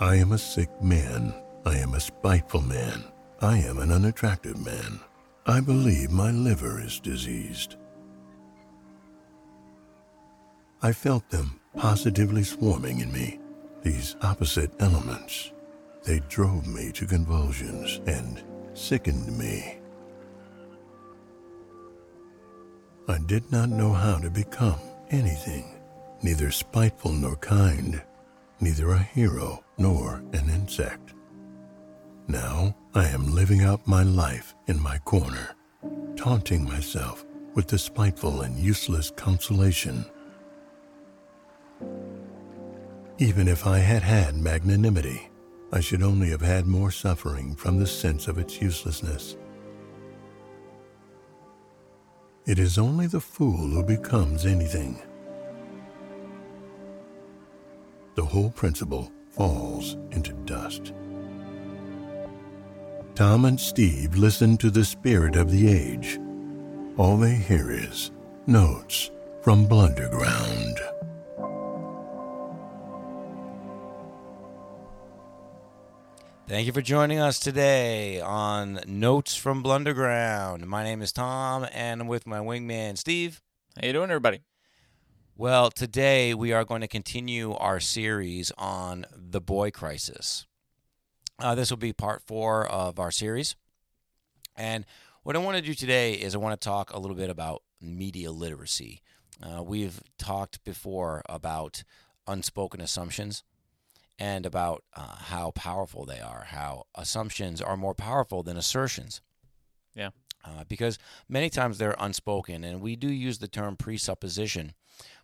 I am a sick man. I am a spiteful man. I am an unattractive man. I believe my liver is diseased. I felt them positively swarming in me, these opposite elements. They drove me to convulsions and sickened me. I did not know how to become anything, neither spiteful nor kind, neither a hero nor an insect. Now I am living out my life in my corner, taunting myself with the spiteful and useless consolation. Even if I had had magnanimity, I should only have had more suffering from the sense of its uselessness. It is only the fool who becomes anything. The whole principle falls into dust. Tom and Steve listen to the spirit of the age. All they hear is notes from Blunderground. Thank you for joining us today on Notes from Blunderground. My name is Tom, and I'm with my wingman, Steve. How you doing, everybody? Well, today we are going to continue our series on the boy crisis. Uh, this will be part four of our series. And what I want to do today is I want to talk a little bit about media literacy. Uh, we've talked before about unspoken assumptions and about uh, how powerful they are, how assumptions are more powerful than assertions. Yeah. Uh, because many times they're unspoken, and we do use the term presupposition.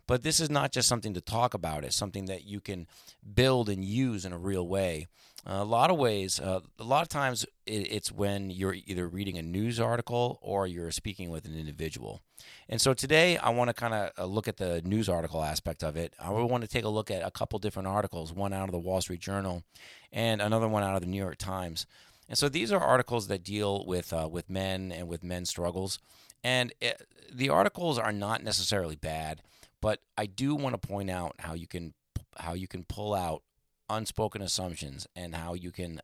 But this is not just something to talk about, it's something that you can build and use in a real way. Uh, a lot of ways, uh, a lot of times it, it's when you're either reading a news article or you're speaking with an individual. And so today I want to kind of uh, look at the news article aspect of it. I want to take a look at a couple different articles, one out of the Wall Street Journal and another one out of the New York Times. And so these are articles that deal with uh, with men and with men's struggles. And it, the articles are not necessarily bad, but I do want to point out how you can how you can pull out unspoken assumptions and how you can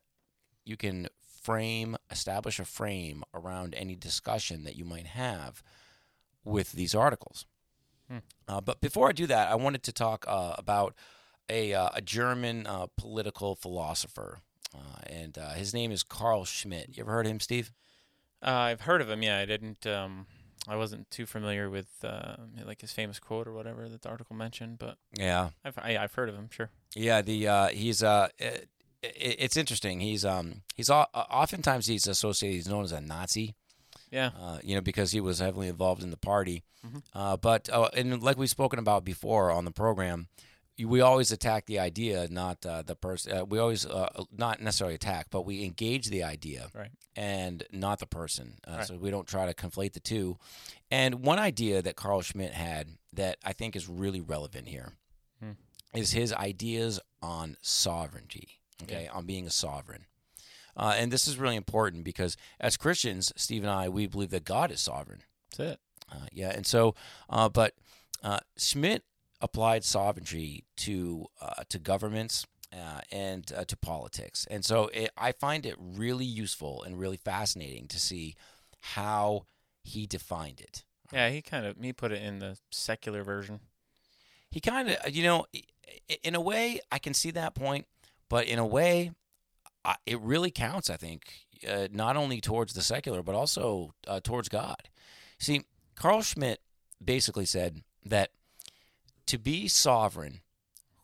you can frame establish a frame around any discussion that you might have with these articles. Hmm. Uh, but before I do that, I wanted to talk uh, about a, uh, a German uh, political philosopher, uh, and uh, his name is Carl Schmitt. You ever heard of him, Steve? Uh, I've heard of him. Yeah, I didn't. Um, I wasn't too familiar with uh, like his famous quote or whatever that the article mentioned, but Yeah, I've I, I've heard of him. Sure. yeah. The uh, he's uh, it, it's interesting. He's um he's o- oftentimes he's associated. He's known as a Nazi. Yeah. uh, you know, because he was heavily involved in the party. Mhm. Uh, but uh, and like we've spoken about before on the program, we always attack the idea, not uh, the person. Uh, we always uh, not necessarily attack, but we engage the idea, Right. and not the person. Uh, Right. So we don't try to conflate the two. And one idea that Carl Schmitt had that I think is really relevant here is Hmm. his ideas on sovereignty. Okay, on being a sovereign. Uh, and this is really important because as Christians, Steve and I, we believe that God is sovereign. That's it. Uh, yeah, and so, uh, but uh, Schmitt applied sovereignty to uh, to governments uh, and uh, to politics, and so it, I find it really useful and really fascinating to see how he defined it. Yeah, he kind of he put it in the secular version. He kind of, you know, in a way, I can see that point, but in a way, I, it really counts. I think uh, not only towards the secular, but also uh, towards God. See, Carl Schmitt basically said that to be sovereign,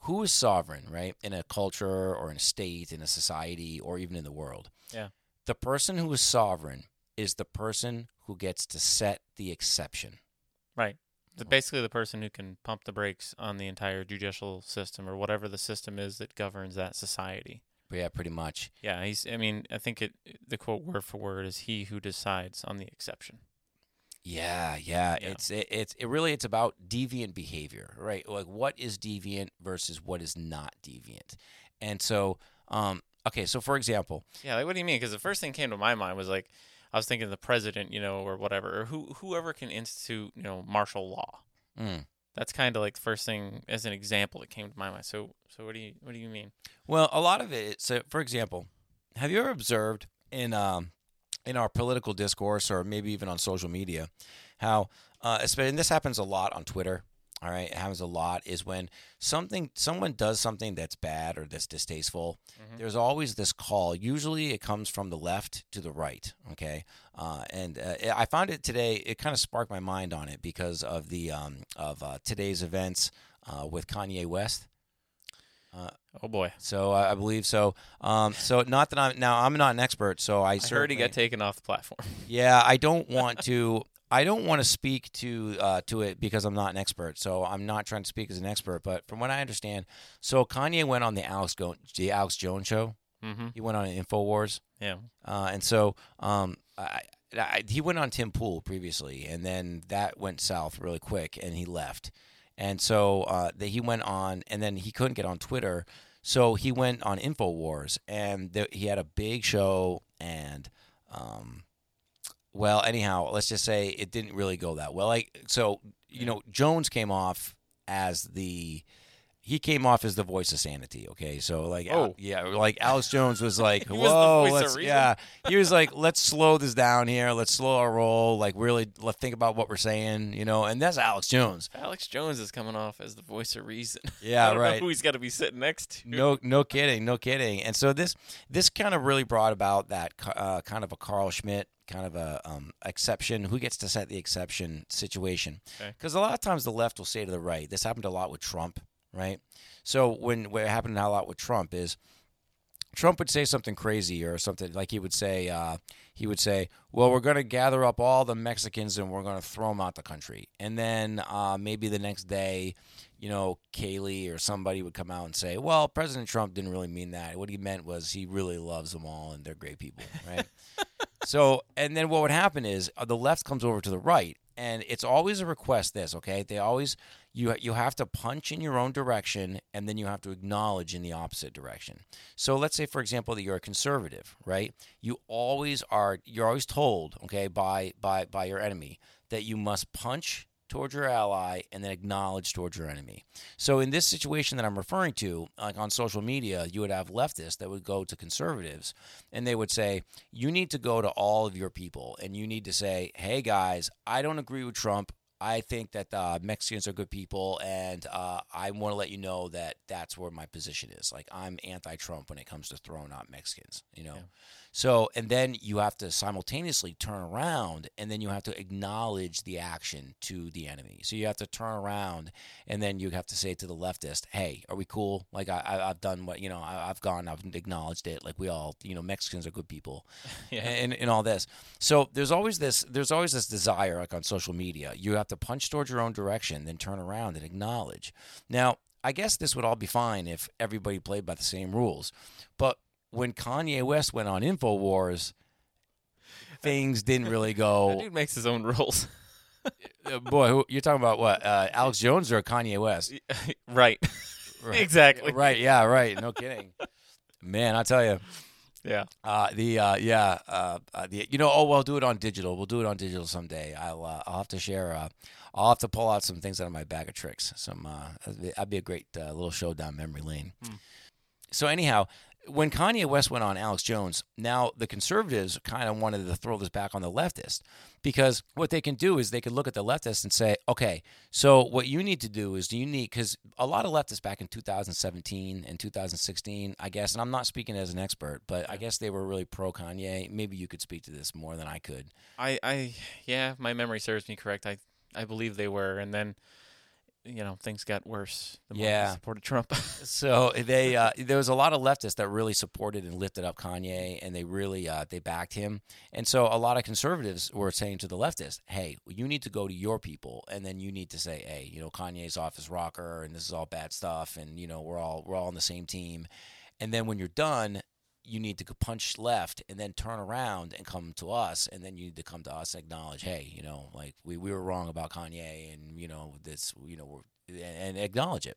who is sovereign, right, in a culture or in a state, in a society, or even in the world? Yeah. The person who is sovereign is the person who gets to set the exception. Right. The, basically, the person who can pump the brakes on the entire judicial system or whatever the system is that governs that society. Yeah, pretty much. Yeah, he's. I mean, I think it. The quote word for word is "He who decides on the exception." Yeah, yeah. Yeah. It's it, it's it really it's about deviant behavior, right? Like what is deviant versus what is not deviant. And so, um, okay, so for example, Yeah, like what do you mean? Because the first thing came to my mind was like, I was thinking the president, you know, or whatever, or who whoever can institute, you know, martial law. mm, That's kind of like the first thing as an example that came to my mind. So, so what do you what do you mean? Well, a lot of it. So, for example, have you ever observed in um, in our political discourse, or maybe even on social media, how uh, and this happens a lot on Twitter. All right, it happens a lot. Is when something someone does something that's bad or that's distasteful. Mhm. There's always this call. Usually, it comes from the left to the right. Okay, uh, and uh, I found it today. It kind of sparked my mind on it because of the um, of uh, today's events uh, with Kanye West. Oh boy, So uh, I believe so. Um, so not that I'm now I'm not an expert, so I, I heard he got taken off the platform. Yeah, I don't want to. I don't want to speak to uh, to it because I'm not an expert. So I'm not trying to speak as an expert. But from what I understand, so Kanye went on the Alex Go- the Alex Jones show. mm-hmm. He went on Infowars. Yeah. Uh, and so um, I, I, he went on Tim Pool previously, and then that went south really quick, and he left. And so uh, that he went on, and then he couldn't get on Twitter, so he went on Infowars, and the, he had a big show, and um, well, anyhow, let's just say it didn't really go that well. Like so, you know, Jones came off as the he came off as the voice of sanity. Okay, so like, Al- Oh. yeah, like Alex Jones was like, was whoa, voice let's, reason. yeah, he was like, let's slow this down here, let's slow our roll, like really let's think about what we're saying, you know, and that's Alex Jones. Alex Jones is coming off as the voice of reason. Yeah, right. Who he's got to be sitting next to? No, no kidding, no kidding. And so this this kind of really brought about that uh, kind of a Carl Schmitt kind of a um, exception. Who gets to set the exception situation? Okay. Because a lot of times the left will say to the right. This happened a lot with Trump, right? So when what happened a lot with Trump is Trump would say something crazy or something like he would say uh, he would say, "Well, we're going to gather up all the Mexicans and we're going to throw them out the country." And then uh, maybe the next day, you know, Kayleigh or somebody would come out and say, "Well, President Trump didn't really mean that. What he meant was he really loves them all and they're great people." Right? so, and then what would happen is uh, the left comes over to the right, and it's always a request. This, okay? They always you you have to punch in your own direction, and then you have to acknowledge in the opposite direction. So, let's say, for example, that you're a conservative, right? You always are. You're always told, okay, by by by your enemy that you must punch towards your ally and then acknowledge towards your enemy. So in this situation that I'm referring to, like on social media, you would have leftists that would go to conservatives and they would say, "You need to go to all of your people and you need to say, "Hey guys, I don't agree with Trump. I think that uh, Mexicans are good people, and uh, I want to let you know that that's where my position is. Like I'm anti-Trump when it comes to throwing out Mexicans. You know, Yeah. So and then you have to simultaneously turn around, and then you have to acknowledge the action to the enemy. So you have to turn around, and then you have to say to the leftist, "Hey, are we cool? Like I, I, I've done what you know. I, I've gone. I've acknowledged it. Like we all, you know, Mexicans are good people." Yeah. and, and all this. So there's always this there's always this desire like on social media. You have to punch towards your own direction, then turn around and acknowledge. Now, I guess this would all be fine if everybody played by the same rules. But when Kanye West went on InfoWars, things didn't really That go. dude makes his own rules. Uh, boy, who, you're talking about what? Uh, Alex Jones or Kanye West? right. Right. Exactly. Right. Yeah. Right. No kidding. Man, I tell you. Yeah. Uh, the uh, yeah, uh, uh, the you know, oh, we'll do it on digital. We'll do it on digital someday. I'll uh, I'll have to share. Uh, I'll have to pull out some things out of my bag of tricks. Some uh, that'd be, a great uh, little show down memory lane. Hmm. So anyhow, when Kanye West went on Alex Jones, now the conservatives kind of wanted to throw this back on the leftists because what they can do is they can look at the leftists and say, okay, so what you need to do is do you need because a lot of leftists back in 2017 and 2016, I guess, and I'm not speaking as an expert, but I guess they were really pro Kanye. Maybe you could speak to this more than I could. I, I, yeah, my memory serves me correct. I, I believe they were, and then, you know, things got worse. The more Yeah. they supported Trump. So they uh, there was a lot of leftists that really supported and lifted up Kanye, and they really uh, they backed him. And so a lot of conservatives were saying to the leftists, "Hey, you need to go to your people, and then you need to say, hey, you know, Kanye's off his rocker, and this is all bad stuff, and you know, we're all we're all on the same team. And then when you're done." You need to punch left and then turn around and come to us, and then you need to come to us, and acknowledge, hey, you know, like we, we were wrong about Kanye, and you know this, you know, we're, and, and acknowledge it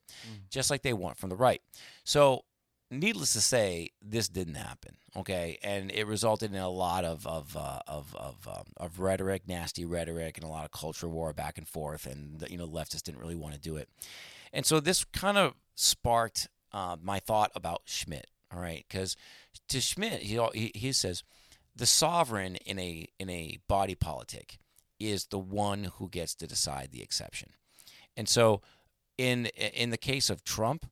just like they want from the right. So needless to say, this didn't happen. Okay, and it resulted in a lot of of uh, of of, um, of rhetoric, nasty rhetoric, and a lot of culture war back and forth. And you know, leftists didn't really want to do it. And so this kind of sparked uh, my thought about schmitt All right, because to Schmitt, he, he says the sovereign in a in a body politic is the one who gets to decide the exception. And so in in the case of Trump,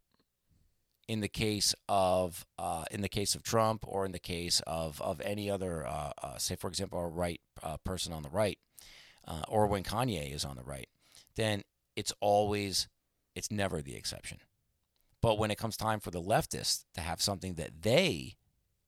in the case of uh, in the case of Trump, or in the case of of any other, uh, uh, say for example, a right uh, person on the right, uh, or when Kanye is on the right, then it's always it's never the exception. But when it comes time for the leftists to have something that they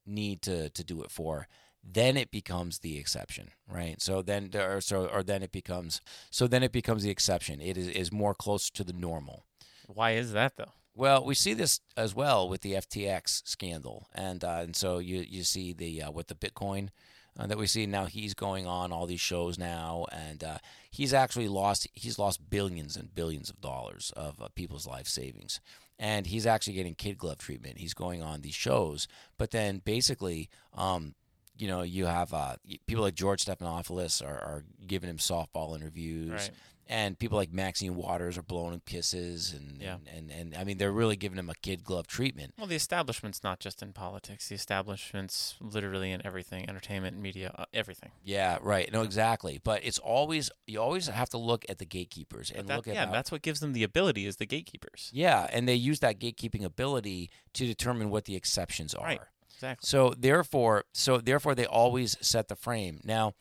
need to to do it for, then it becomes the exception, right? So then or so or then it becomes so then it becomes the exception. It is, is more close to the normal. Why is that though? Well, we see this as well with the FTX scandal, and uh, and so you you see the uh, with the Bitcoin uh, that we see now. He's going on all these shows now, and uh, he's actually lost he's lost billions and billions of dollars of uh, people's life savings, and he's actually getting kid glove treatment. He's going on these shows, but then basically. Um, you know, you have uh, people like George Stephanopoulos are, are giving him softball interviews. Right and people like Maxine Waters are blowing him kisses, and, Yeah. and, and and I mean they're really giving him a kid glove treatment. Well, the establishment's not just in politics. The establishment's literally in everything, entertainment, media, uh, everything. Yeah, right. No, exactly. But it's always you always have to look at the gatekeepers and that- look at yeah, how- that's what gives them the ability is the gatekeepers. yeah, and they use that gatekeeping ability to determine what the exceptions are. Right. Exactly. So therefore, so therefore, they always set the frame. Now,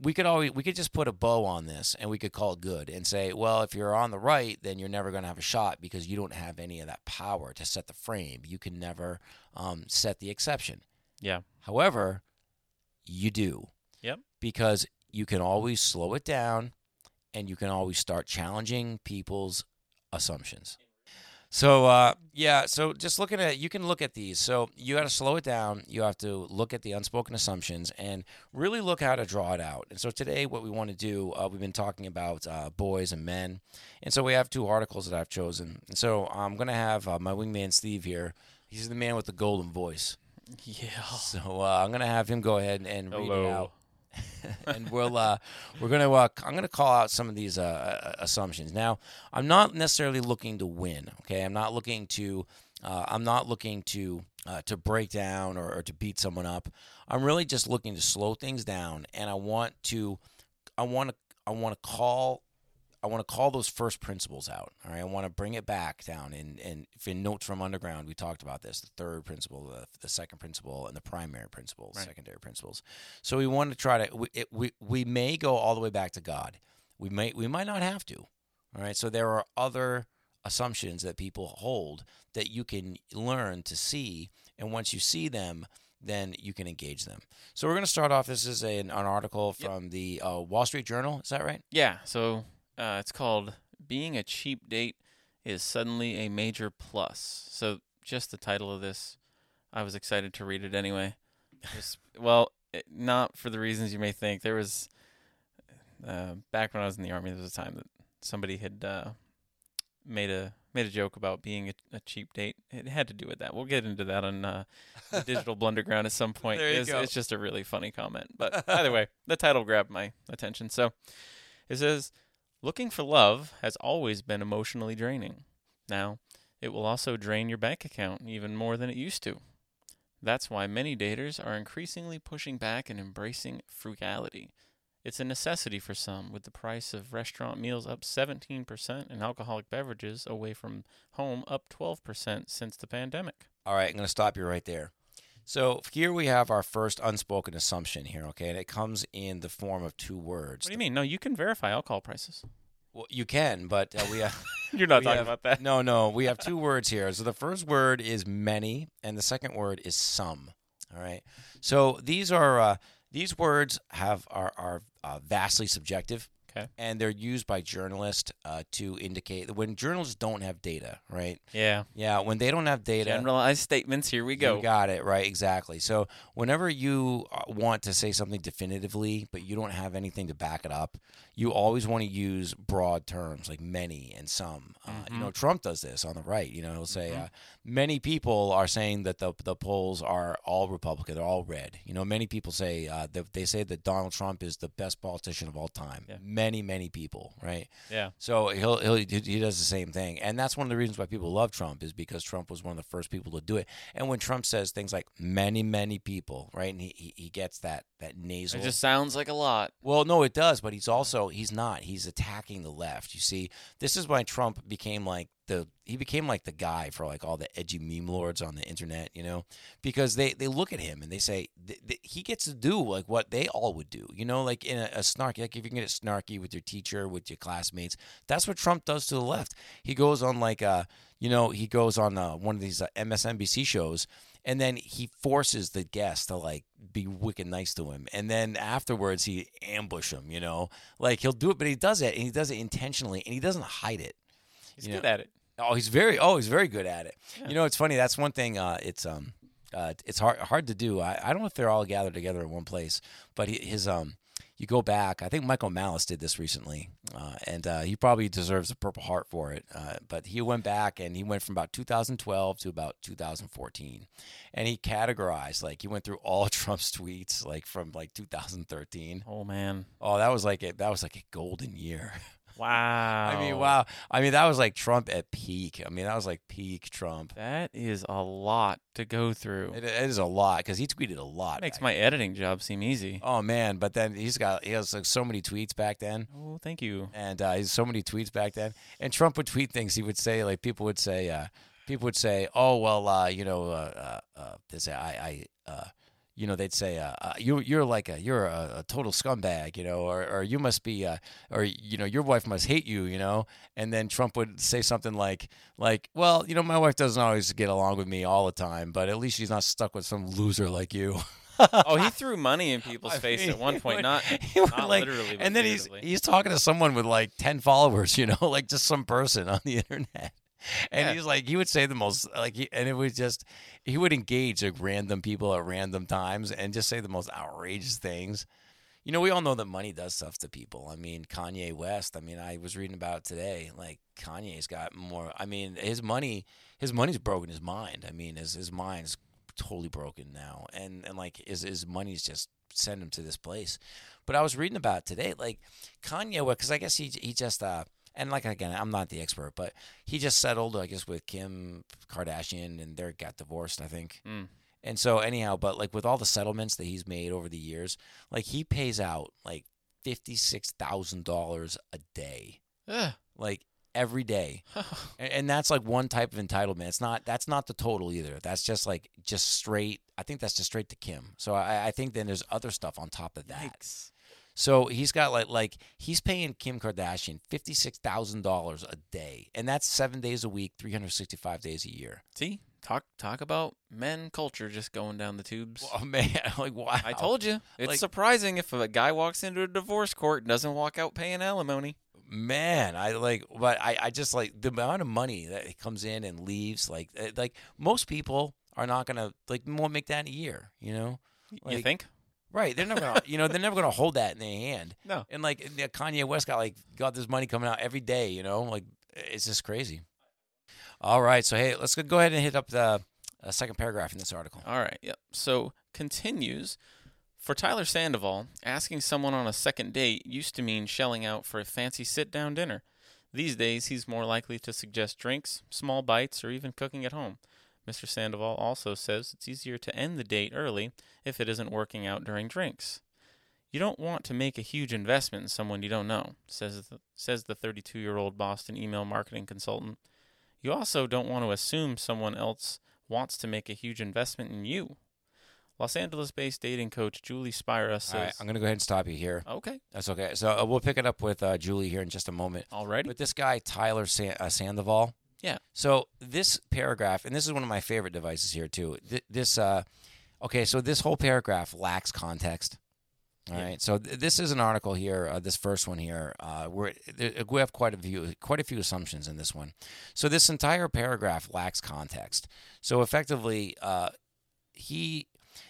we could always we could just put a bow on this, and we could call it good, and say, well, if you're on the right, then you're never going to have a shot because you don't have any of that power to set the frame. You can never um, set the exception. Yeah. However, you do. Yep. Because you can always slow it down, and you can always start challenging people's assumptions. So uh, yeah, so just looking at you can look at these. So you got to slow it down. You have to look at the unspoken assumptions and really look how to draw it out. And so today, what we want to do, uh, we've been talking about uh, boys and men, and so we have two articles that I've chosen. And so I'm gonna have uh, my wingman Steve here. He's the man with the golden voice. Yeah. So uh, I'm gonna have him go ahead and, and read it out and we'll uh, we're gonna uh, I'm gonna call out some of these uh, assumptions. Now, I'm not necessarily looking to win. Okay, I'm not looking to uh, I'm not looking to uh, to break down or, or to beat someone up. I'm really just looking to slow things down, and I want to I want to I want to call I want to call those first principles out. All right, I want to bring it back down. And and if in notes from underground, we talked about this: the third principle, the, the second principle, and the primary principles, Right. secondary principles. So we want to try to we, it, we we may go all the way back to God. We may we might not have to. All right. So there are other assumptions that people hold that you can learn to see, and once you see them, then you can engage them. So we're going to start off. This is an, an article Yep. from the uh, Wall Street Journal. Is that right? Yeah. So uh, it's called "Being a Cheap Date is Suddenly a Major Plus." So just the title of this, I was excited to read it anyway. Just, well, it, not for the reasons you may think. There was uh, back when I was in the army, there was a time that somebody had uh, made a made a joke about being a, a cheap date. It had to do with that. We'll get into that on uh, the digital blunderground at some point. There you it's, go. it's just a really funny comment. But either way, the title grabbed my attention. So it says, "Looking for love has always been emotionally draining. Now, it will also drain your bank account even more than it used to." That's why many daters are increasingly pushing back and embracing frugality. It's a necessity for some, with the price of restaurant meals up 17% and alcoholic beverages away from home up 12% since the pandemic. All right, I'm going to stop you right there. So here we have our first unspoken assumption here, okay, and it comes in the form of two words. What do you mean? No, you can verify alcohol prices. Well, you can, but uh, we have You're not talking have- about that. No, no, we have two words here. So the first word is many, and the second word is some. All right. So these are uh, these words have are are uh, vastly subjective. Okay. and they're used by journalists uh, to indicate when journalists don't have data, right? Yeah. Yeah, when they don't have data, Generalized statements. Here we go. You got it right, exactly. So whenever you uh, want to say something definitively, but you don't have anything to back it up, you always want to use broad terms like many and some. Uh, you know, Trump does this on the right. You know, he'll say uh, many people are saying that the the polls are all Republican, they're all red. You know, many people say uh, that they say that Donald Trump is the best politician of all time. Yeah. Many, many people, right? Yeah. So he'll, he'll he he does the same thing, and that's one of the reasons why people love Trump is because Trump was one of the first people to do it. And when Trump says things like many many people, right, and he he, he gets that that nasal. It just sounds like a lot. well, no, it does, but he's also he's not. He's attacking the left. You see, this is why Trump became like the he became like the guy for like all the edgy meme lords on the internet, you know, because they they look at him and they say th- th- he gets to do like what they all would do, you know, like in a, a snarky like if you can get snarky with your teacher, with your classmates, that's what Trump does to the left. He goes on like uh you know he goes on uh, one of these uh, MSNBC shows and then he forces the guest to like be wicked nice to him. And then afterwards he ambush him you know? Like he'll do it but he does it and he does it intentionally and he doesn't hide it He's You good know, at it. oh he's very oh he's very good at it Yeah. you know it's funny that's one thing uh it's um uh it's hard hard to do i, I don't know if they're all gathered together in one place but he, his um you go back i think michael malice did this recently uh, and uh, he probably deserves a purple heart for it uh, but he went back and he went from about 2012 to about 2014 and he categorized like he went through all trump's tweets like from like 2013 Oh man. oh that was like a that was like a golden year Wow. I mean, wow. I mean, that was like Trump at peak. I mean, that was like peak Trump. That is a lot to go through. It, it is a lot because he tweeted a lot. makes back my editing job seem easy. Oh man, but then he's got he has like so many tweets back then, Oh, thank you. and uh, he's so many tweets back then. And Trump would tweet things. He would say like people would say, uh, people would say, oh well, uh, you know, uh, uh, uh, say I, I, uh, you know, they'd say, uh, uh, you you're like a you're a, a total scumbag, you know, or or you must be, uh, or you know, your wife must hate you, you know. And then Trump would say something like like, well, you know, my wife doesn't always get along with me all the time, but at least she's not stuck with some loser like you. Oh, he threw money in people's I face mean, at one point. would- Not, not like- literally, and then he's he's talking to someone with like 10 followers you know like just some person on the internet and Yeah. he's like he would say the most like he, and it was just he would engage like random people at random times and just say the most outrageous things. You know we all know that money does stuff to people. I mean kanye west i mean i was reading about today like kanye's got more i mean his money his money's broken his mind. I mean his his mind's totally broken now. And and like his his money's just sent him to this place. But I was reading about today, like Kanye, because I guess he he just uh and like again, I'm not the expert, but he just settled, I guess, with Kim Kardashian, and they got divorced, I think. Mm. And so anyhow, but like with all the settlements that he's made over the years, like he pays out like fifty six thousand dollars a day, Ugh. like every day, and, and that's like one type of entitlement. It's not that's not the total either. That's just like just straight. I think that's just straight to Kim. So I, I think then there's other stuff on top of that. Yikes. So he's got like like he's paying Kim Kardashian fifty six thousand dollars a day, and that's seven days a week, three hundred sixty five days a year. See, talk talk about men culture just going down the tubes. Oh man, like wow! I told you, it's Like- surprising if a guy walks into a divorce court and doesn't walk out paying alimony. man, I like, but I I just like the amount of money that comes in and leaves. Like eh, like most people are not gonna like won't make that in a year. You know, you think? Right? They're never gonna you know they're never gonna hold that in their hand. No. And like Kanye West got like got this money coming out every day, you know, like it's just crazy. All right, so hey, let's go go ahead and hit up the uh, second paragraph in this article. All right. Yep. So continues. For Tyler Sandoval, asking someone on a second date used to mean shelling out for a fancy sit down dinner. These days, he's more likely to suggest drinks, small bites, or even cooking at home. Mr. Sandoval also says it's easier to end the date early if it isn't working out during drinks. You don't want to make a huge investment in someone you don't know, says the, says the 32 year old Boston email marketing consultant. You also don't want to assume someone else wants to make a huge investment in you. Los Angeles based dating coach Julie Spira says, All right, I'm gonna go ahead and stop you here. Okay, That's okay. So uh, we'll pick it up with uh, Julie here in just a moment. alrighty. But this guy Tyler San- uh, Sandoval. Yeah. So this paragraph, and this is one of my favorite devices here too. Th- this, uh, okay, so this whole paragraph lacks context. All Yeah. right. So th- this is an article here. Uh, this first one here, uh, where th- we have quite a few, quite a few assumptions in this one. So this entire paragraph lacks context. So effectively, uh, he,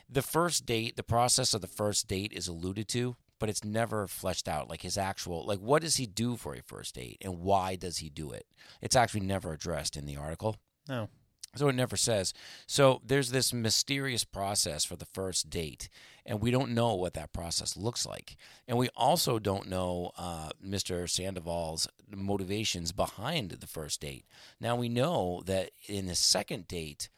the first date, the process of the first date is alluded to, but it's never fleshed out. Like his actual, like what does he do for a first date, and why does he do it? It's actually never addressed in the article. No. So it never says. So there's this mysterious process for the first date, and we don't know what that process looks like. And we also don't know uh, Mr. Sandoval's motivations behind the first date. Now we know that in the second date,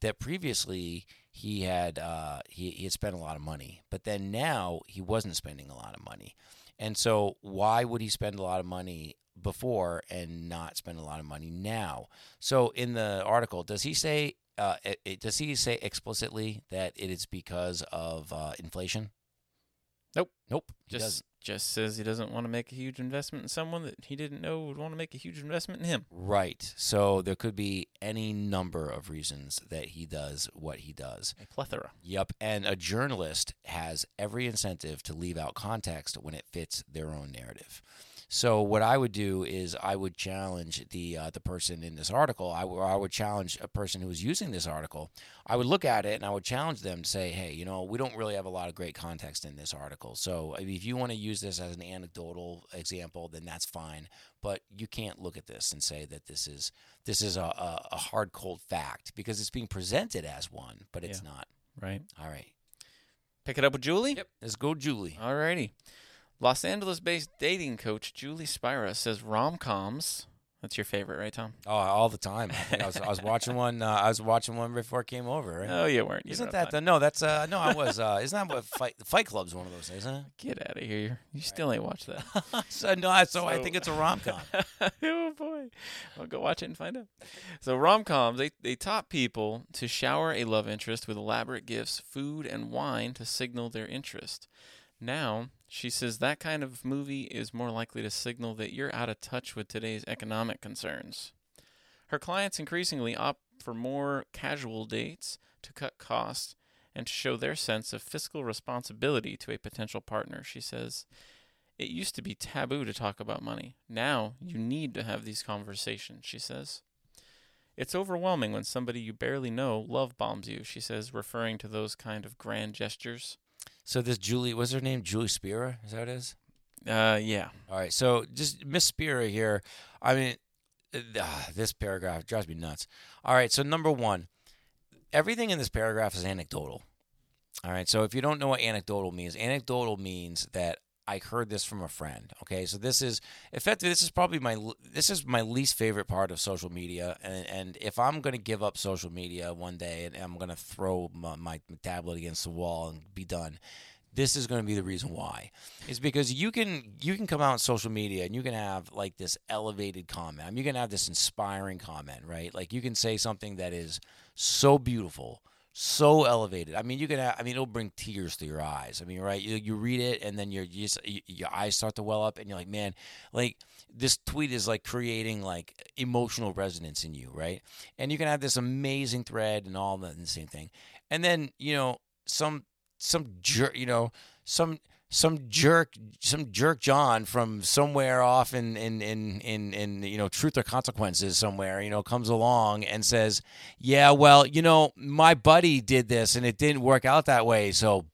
that previously he had uh, he, he had spent a lot of money, but then now he wasn't spending a lot of money. And so, why would he spend a lot of money before and not spend a lot of money now? So, in the article, does he say? Uh, it, it- does he say explicitly that it is because of uh, inflation? Nope. Nope. Just just says he doesn't want to make a huge investment in someone that he didn't know would want to make a huge investment in him. Right. So there could be any number of reasons that he does what he does. A plethora. Yep. And a journalist has every incentive to leave out context when it fits their own narrative. So what I would do is I would challenge the uh, the person in this article. I would, challenge a person who was using this article. I would look at it and I would challenge them to say, "Hey, you know, we don't really have a lot of great context in this article. So if you want to use this as an anecdotal example, then that's fine. But you can't look at this and say that this is this is a, a, a hard cold fact because it's being presented as one, but it's not. Right. All right. Pick it up with Julie? Yep. Let's go, Julie. Alrighty. Los Angeles based dating coach Julie Spira says rom coms. That's your favorite, right, Tom? Oh, all the time. I, was I was watching one. Uh, I was watching one before it came over. Right? No, you weren't. You isn't that the no? That's uh no. I was. Uh, isn't that what Fight Fight Club's one of those? Isn't time. Get out of here. You still ain't watched that. so, no. I- So, I think it's a rom com. oh boy. I'll go watch it and find out. So rom coms, they, they taught people to shower a love interest with elaborate gifts, food, and wine to signal their interest. Now, she says that kind of movie is more likely to signal that you're out of touch with today's economic concerns. Her clients increasingly opt for more casual dates to cut costs and to show their sense of fiscal responsibility to a potential partner, she says. It used to be taboo to talk about money. Now you need to have these conversations, she says. It's overwhelming when somebody you barely know love bombs you, she says, referring to those kind of grand gestures. So this Julie, what's her name? Julie Spira. Is that what it is? Uh, yeah. All right. So just Miss Spira here. I mean, uh, this paragraph drives me nuts. All right. So number one, everything in this paragraph is anecdotal. All right. So if you don't know what anecdotal means, anecdotal means that I heard this from a friend. Okay. So this is effectively this is probably my this is my least favorite part of social media. And and if I'm gonna give up social media one day and I'm gonna throw my, my tablet against the wall and be done, this is going to be the reason why is because you can you can come out on social media and you can have like this elevated comment I mean, you can have this inspiring comment right like you can say something that is so beautiful so elevated. I mean you can have, i mean it'll bring tears to your eyes. I mean right? You, you read it and then your you just, y your eyes start to well up and you're like man like this tweet is like creating like emotional resonance in you right? And you can have this amazing thread and all that and the same thing. And then you know some some jerk, you know, some some jerk, some jerk John from somewhere off in in in in, in you know Truth or Consequences somewhere, you know, comes along and says, "Yeah, well, you know, my buddy did this and it didn't work out that way, so."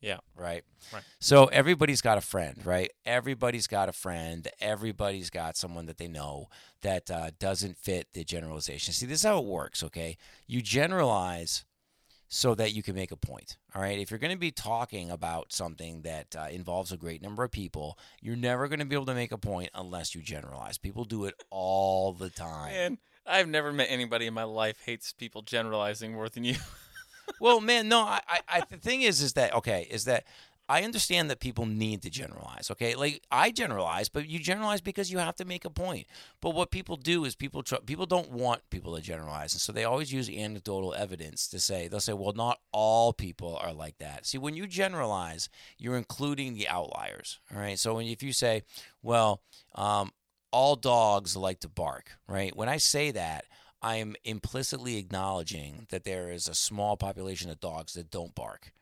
Yeah. Right. Right. So everybody's got a friend, right? Everybody's got a friend. Everybody's got someone that they know that uh, doesn't fit the generalization. See, this is how it works, okay? You generalize so that you can make a point. All right. If you're going to be talking about something that uh, involves a great number of people, you're never going to be able to make a point unless you generalize. People do it all the time. Man, I've never met anybody in my life hates people generalizing more than you. well, man, no. I, I, I, the thing is, is that okay? Is that I understand that people need to generalize. Okay, like I generalize, but you generalize because you have to make a point. But what people do is people tr- people don't want people to generalize, and so they always use anecdotal evidence to say they'll say, well, not all people are like that. See, when you generalize, you're including the outliers. All right. So when if you say, well, um, all dogs like to bark, right? When I say that. I am implicitly acknowledging that there is a small population of dogs that don't bark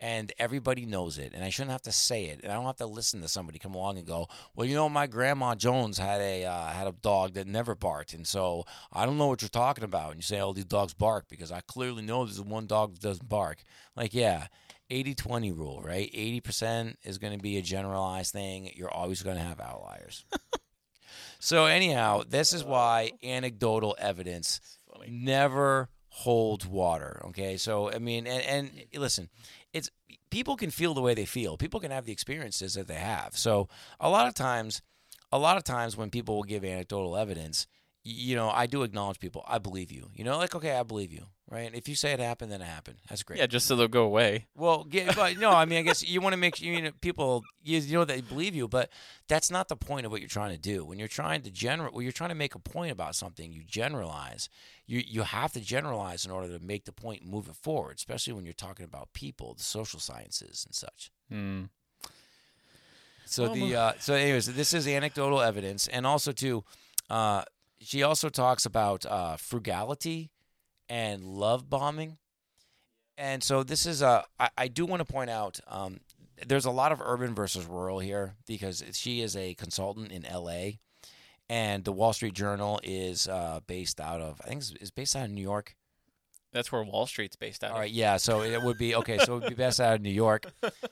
and everybody knows it, and I shouldn't have to say it, and I don't have to listen to somebody come along and go, "Well, you know, my grandma Jones had a uh, had a dog that never barked, and so I don't know what you're talking about." And you say, "Oh, these dogs bark," because I clearly know there's one dog that doesn't bark. Like, yeah. 80-20 rule, right? 80% is going to be a generalized thing. You're always going to have outliers. so anyhow, this is why anecdotal evidence never holds water. Okay, so I mean, and, and listen, it's people can feel the way they feel. People can have the experiences that they have. So a lot of times, a lot of times when people will give anecdotal evidence, you know, I do acknowledge people. I believe you. You know, like okay, I believe you. Right? If you say it happened, then it happened. That's great. Yeah, just so they'll go away. Well, yeah, but no, I mean, I guess you want to make sure you know, people you, you know they believe you, but that's not the point of what you're trying to do. When you're trying to general, when you're trying to make a point about something, you generalize. You you have to generalize in order to make the point move it forward, especially when you're talking about people, the social sciences and such. Hmm. So Well, the uh, so anyways, this is anecdotal evidence, and also too, uh, she also talks about uh, frugality and love bombing, and so this is a. I, I do want to point out. Um, there's a lot of urban versus rural here because she is a consultant in L.A. And the Wall Street Journal is uh, based out of I think it's, it's based out of New York. That's where Wall Street's based out All right, yeah. So it would be okay. So it would be based out of New York.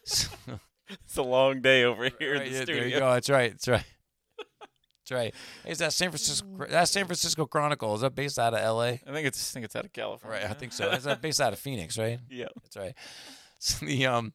So- It's a long day over here Right, in the yeah, studio. There you go. That's right. That's right. That's right. Is that San Francisco? That San Francisco Chronicle is that based out of L.A.? I think it's I think it's out of California. Right. I think so. Is that based out of Phoenix? Right. Yeah. That's right. So the um,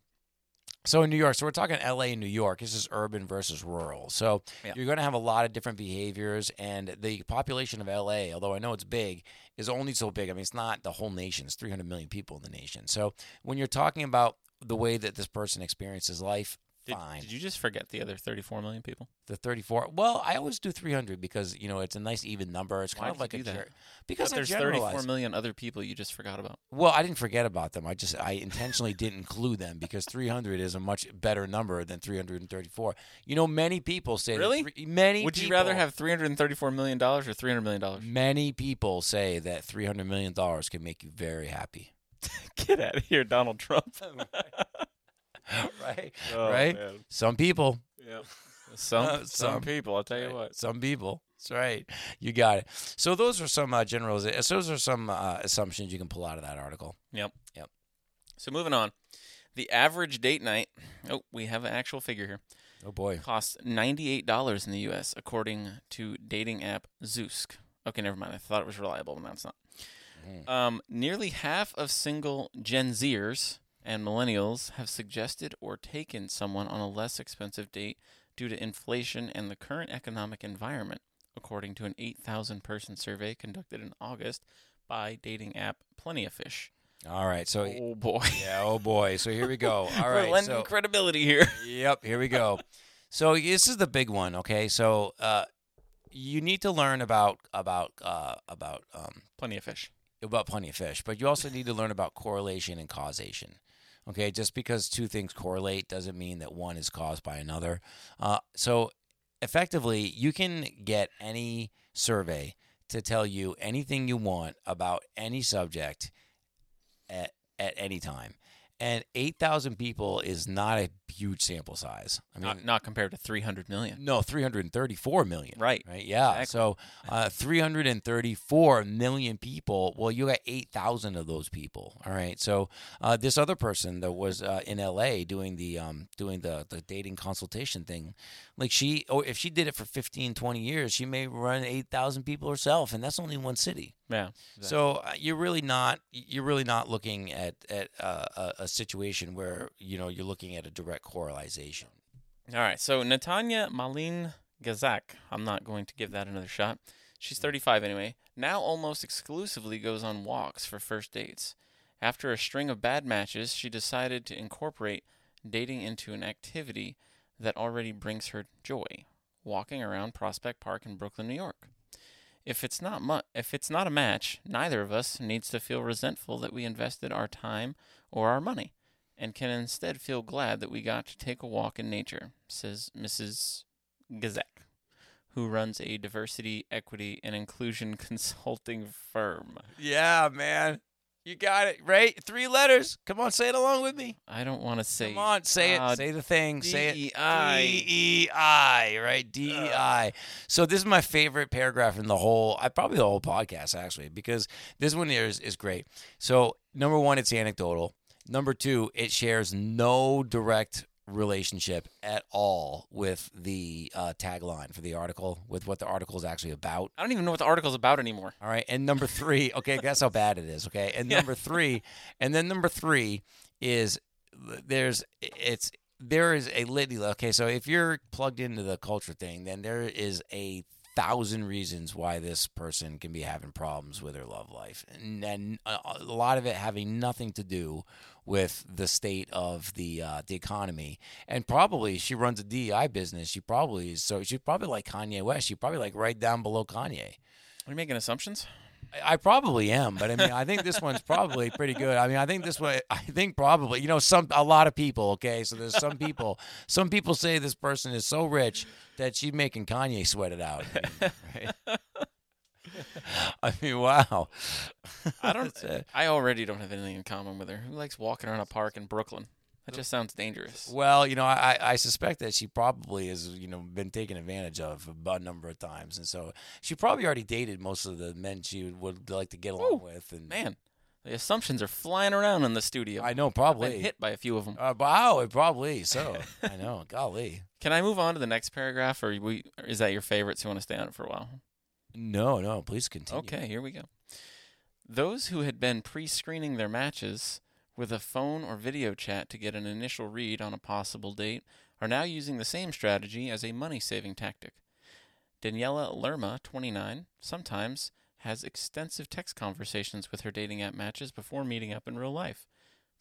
so in New York, so we're talking L.A. and New York. This is urban versus rural. So Yeah. you're going to have a lot of different behaviors, and the population of L.A., although I know it's big, is only so big. I mean, it's not the whole nation. It's 300 million people in the nation. So when you're talking about the way that this person experiences life, Did, fine. did you just forget the other 34 million people? the 34. Well, I always do 300 because you know it's a nice even number. It's Why kind of like a because there's generalize. 34 million other people you just forgot about. Well, I didn't forget about them. I just I intentionally didn't include them because 300 is a much better number than 334. You know, many people say that Really? three- many. Would you rather have 334 million dollars or 300 million dollars? Many people say that 300 million dollars can make you very happy. Get out of here, Donald Trump. right? Oh, right? man. Some people. Yep. Some, Uh, some some. people, I'll tell you Right. what. Some people. That's right. You got it. So those are some uh, generals. So those are some uh, assumptions you can pull out of that article. Yep. Yep. So moving on. The average date night, oh, we have an actual figure here, Oh boy. costs $98 in the US according to dating app Zoosk. Okay, never mind. I thought it was reliable, but now it's not. Mm. Um, nearly half of single Gen Zers and millennials have suggested or taken someone on a less expensive date due to inflation and the current economic environment, according to an 8,000 person survey conducted in August by dating app Plenty of Fish. All right. So Oh boy. yeah. Oh boy. So here we go. All right, lending So credibility here. yep. Here we go. So this is the big one. Okay. So uh, you need to learn about about uh, about um, Plenty of Fish. about plenty of fish, but you also need to learn about correlation and causation. Okay, just because two things correlate doesn't mean that one is caused by another. Uh, so, effectively, you can get any survey to tell you anything you want about any subject at at any time. And 8,000 people is not a huge sample size. I mean, not, not compared to 300 million. no, 334 million. Right. Right. Yeah. Exactly. So, uh, 334 million people. Well, you got 8,000 of those people. All right. So, uh, this other person that was uh, in LA doing the um, doing the the dating consultation thing, like she, or if she did it for 15, 20 years, she may run 8,000 people herself, and that's only one city. Yeah. So uh, you're really not you're really not looking at at uh, a, a situation where you know you're looking at a direct correlation. All right. So Natanya Malin Gazak, I'm not going to give that another shot. She's 35 anyway. Now almost exclusively goes on walks for first dates. After a string of bad matches, she decided to incorporate dating into an activity that already brings her joy, walking around Prospect Park in Brooklyn, New York. If it's not mu- if it's not a match, neither of us needs to feel resentful that we invested our time or our money and can instead feel glad that we got to take a walk in nature, says Mrs. Gazek, who runs a diversity, equity, and inclusion consulting firm. Yeah, man. You got it, right? Three letters. Come on, say it along with me. I don't want to say. Come on, say uh, it. Say the thing. Say it. DEI. D E I, right? D E I. So this is my favorite paragraph in the whole, I probably the whole podcast actually, because this one here is, is great. So number one, it's anecdotal. Number two, it shares no direct relationship at all with the uh, tagline for the article, with what the article is actually about. I don't even know what the article's about anymore. All right. And number three, okay, that's how bad it is. Okay. And Yeah. number three, and then number three is there's it's there is a litany. Okay, so if you're plugged into the culture thing, then there is a thousand reasons why this person can be having problems with their love life, and, and a, a lot of it having nothing to do with the state of the uh, the economy. And probably she runs a DEI business. She probably is so she's probably like Kanye West. She probably like right down below Kanye. Are you making assumptions? I- I probably am, but I mean, I think this one's probably pretty good. I mean, I think this one, I think probably, you know, some a lot of people. Okay, so there's some people. Some people say this person is so rich that she's making Kanye sweat it out. Right? I mean, wow. I don't. I already don't have anything in common with her. Who likes walking around a park in Brooklyn? That just sounds dangerous. Well, you know, I, I suspect that she probably has, you know, been taken advantage of a number of times, and so she probably already dated most of the men she would, would like to get along Ooh, with. And Man, the assumptions are flying around in the studio. I know I've probably been hit by a few of them. Uh, wow, probably so. I know. Golly. Can I move on to the next paragraph, or we? Or is that your favorite? So you want to stay on it for a while? No, no. Please continue. Okay, here we go. Those who had been pre-screening their matches with a phone or video chat to get an initial read on a possible date are now using the same strategy as a money-saving tactic. Daniela Lerma, 29, sometimes has extensive text conversations with her dating app matches before meeting up in real life.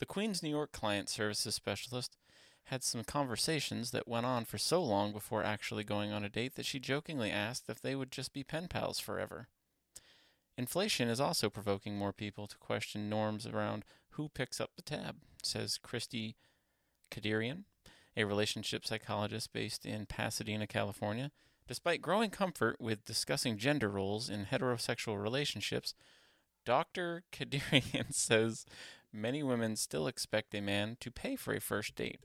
The Queens, New York client services specialist had some conversations that went on for so long before actually going on a date that she jokingly asked if they would just be pen pals forever. Inflation is also provoking more people to question norms around who picks up the tab, says Christy Kadirian, a relationship psychologist based in Pasadena, California. Despite growing comfort with discussing gender roles in heterosexual relationships, Dr. Kadirian says many women still expect a man to pay for a first date.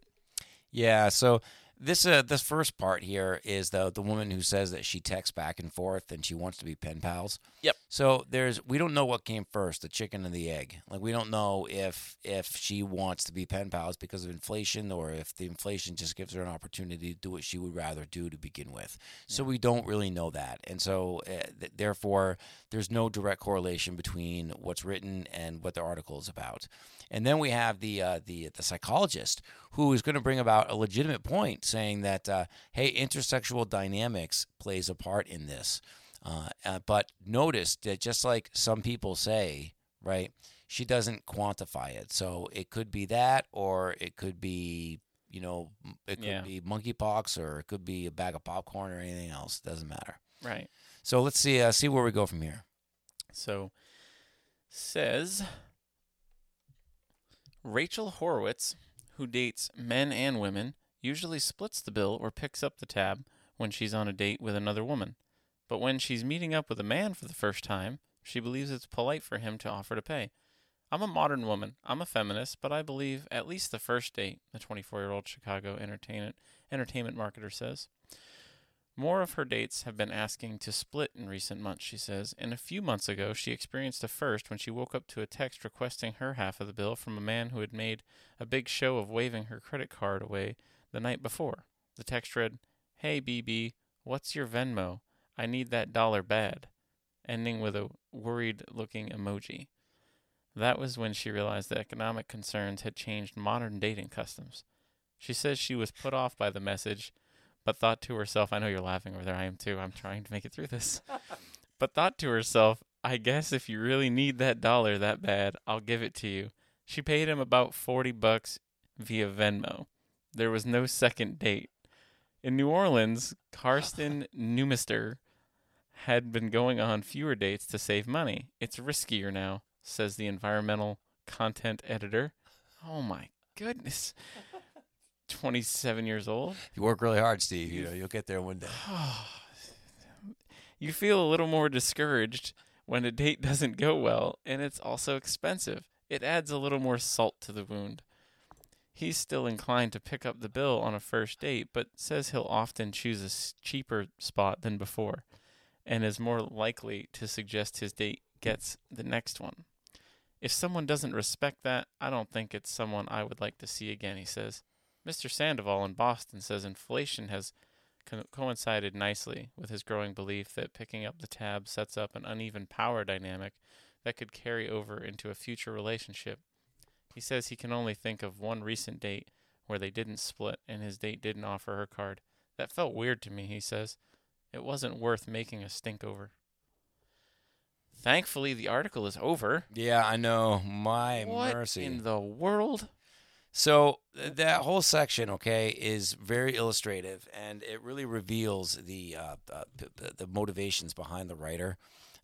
Yeah. So this uh this first part here is the the woman who says that she texts back and forth and she wants to be pen pals. Yep. So there's we don't know what came first, the chicken and the egg. Like we don't know if if she wants to be pen pals because of inflation or if the inflation just gives her an opportunity to do what she would rather do to begin with. So we don't really know that. And so uh, th- therefore there's no direct correlation between what's written and what the article is about. And then we have the uh, the the psychologist who is going to bring about a legitimate point, saying that uh, hey, intersexual dynamics plays a part in this. Uh, uh, but notice that just like some people say, right, she doesn't quantify it. So it could be that, or it could be you know, it could Yeah. be monkeypox, or it could be a bag of popcorn, or anything else. It Doesn't matter. Right. So let's see uh, see where we go from here. So says Rachel Horowitz, who dates men and women, usually splits the bill or picks up the tab when she's on a date with another woman. But when she's meeting up with a man for the first time, she believes it's polite for him to offer to pay. I'm a modern woman. I'm a feminist, but I believe at least the first date, the 24 year old Chicago entertainment, entertainment marketer says. More of her dates have been asking to split in recent months, she says, and a few months ago she experienced a first when she woke up to a text requesting her half of the bill from a man who had made a big show of waving her credit card away the night before. The text read, Hey BB, what's your Venmo? I need that dollar bad, ending with a worried looking emoji. That was when she realized that economic concerns had changed modern dating customs. She says she was put off by the message but thought to herself, I know you're laughing over there, I am too. I'm trying to make it through this. but thought to herself, I guess if you really need that dollar that bad, I'll give it to you. She paid him about 40 bucks via Venmo. There was no second date. In New Orleans, Karsten Newmister had been going on fewer dates to save money. It's riskier now, says the environmental content editor. Oh my goodness. 27 years old. You work really hard, Steve. You know, you'll get there one day. you feel a little more discouraged when a date doesn't go well and it's also expensive. It adds a little more salt to the wound. He's still inclined to pick up the bill on a first date, but says he'll often choose a cheaper spot than before, and is more likely to suggest his date gets the next one. If someone doesn't respect that, I don't think it's someone I would like to see again, he says. Mr. Sandoval in Boston says inflation has co- coincided nicely with his growing belief that picking up the tab sets up an uneven power dynamic that could carry over into a future relationship. He says he can only think of one recent date where they didn't split and his date didn't offer her card. That felt weird to me, he says. It wasn't worth making a stink over. Thankfully, the article is over. Yeah, I know. My what mercy. in the world? So that whole section, okay, is very illustrative, and it really reveals the uh, uh, the motivations behind the writer.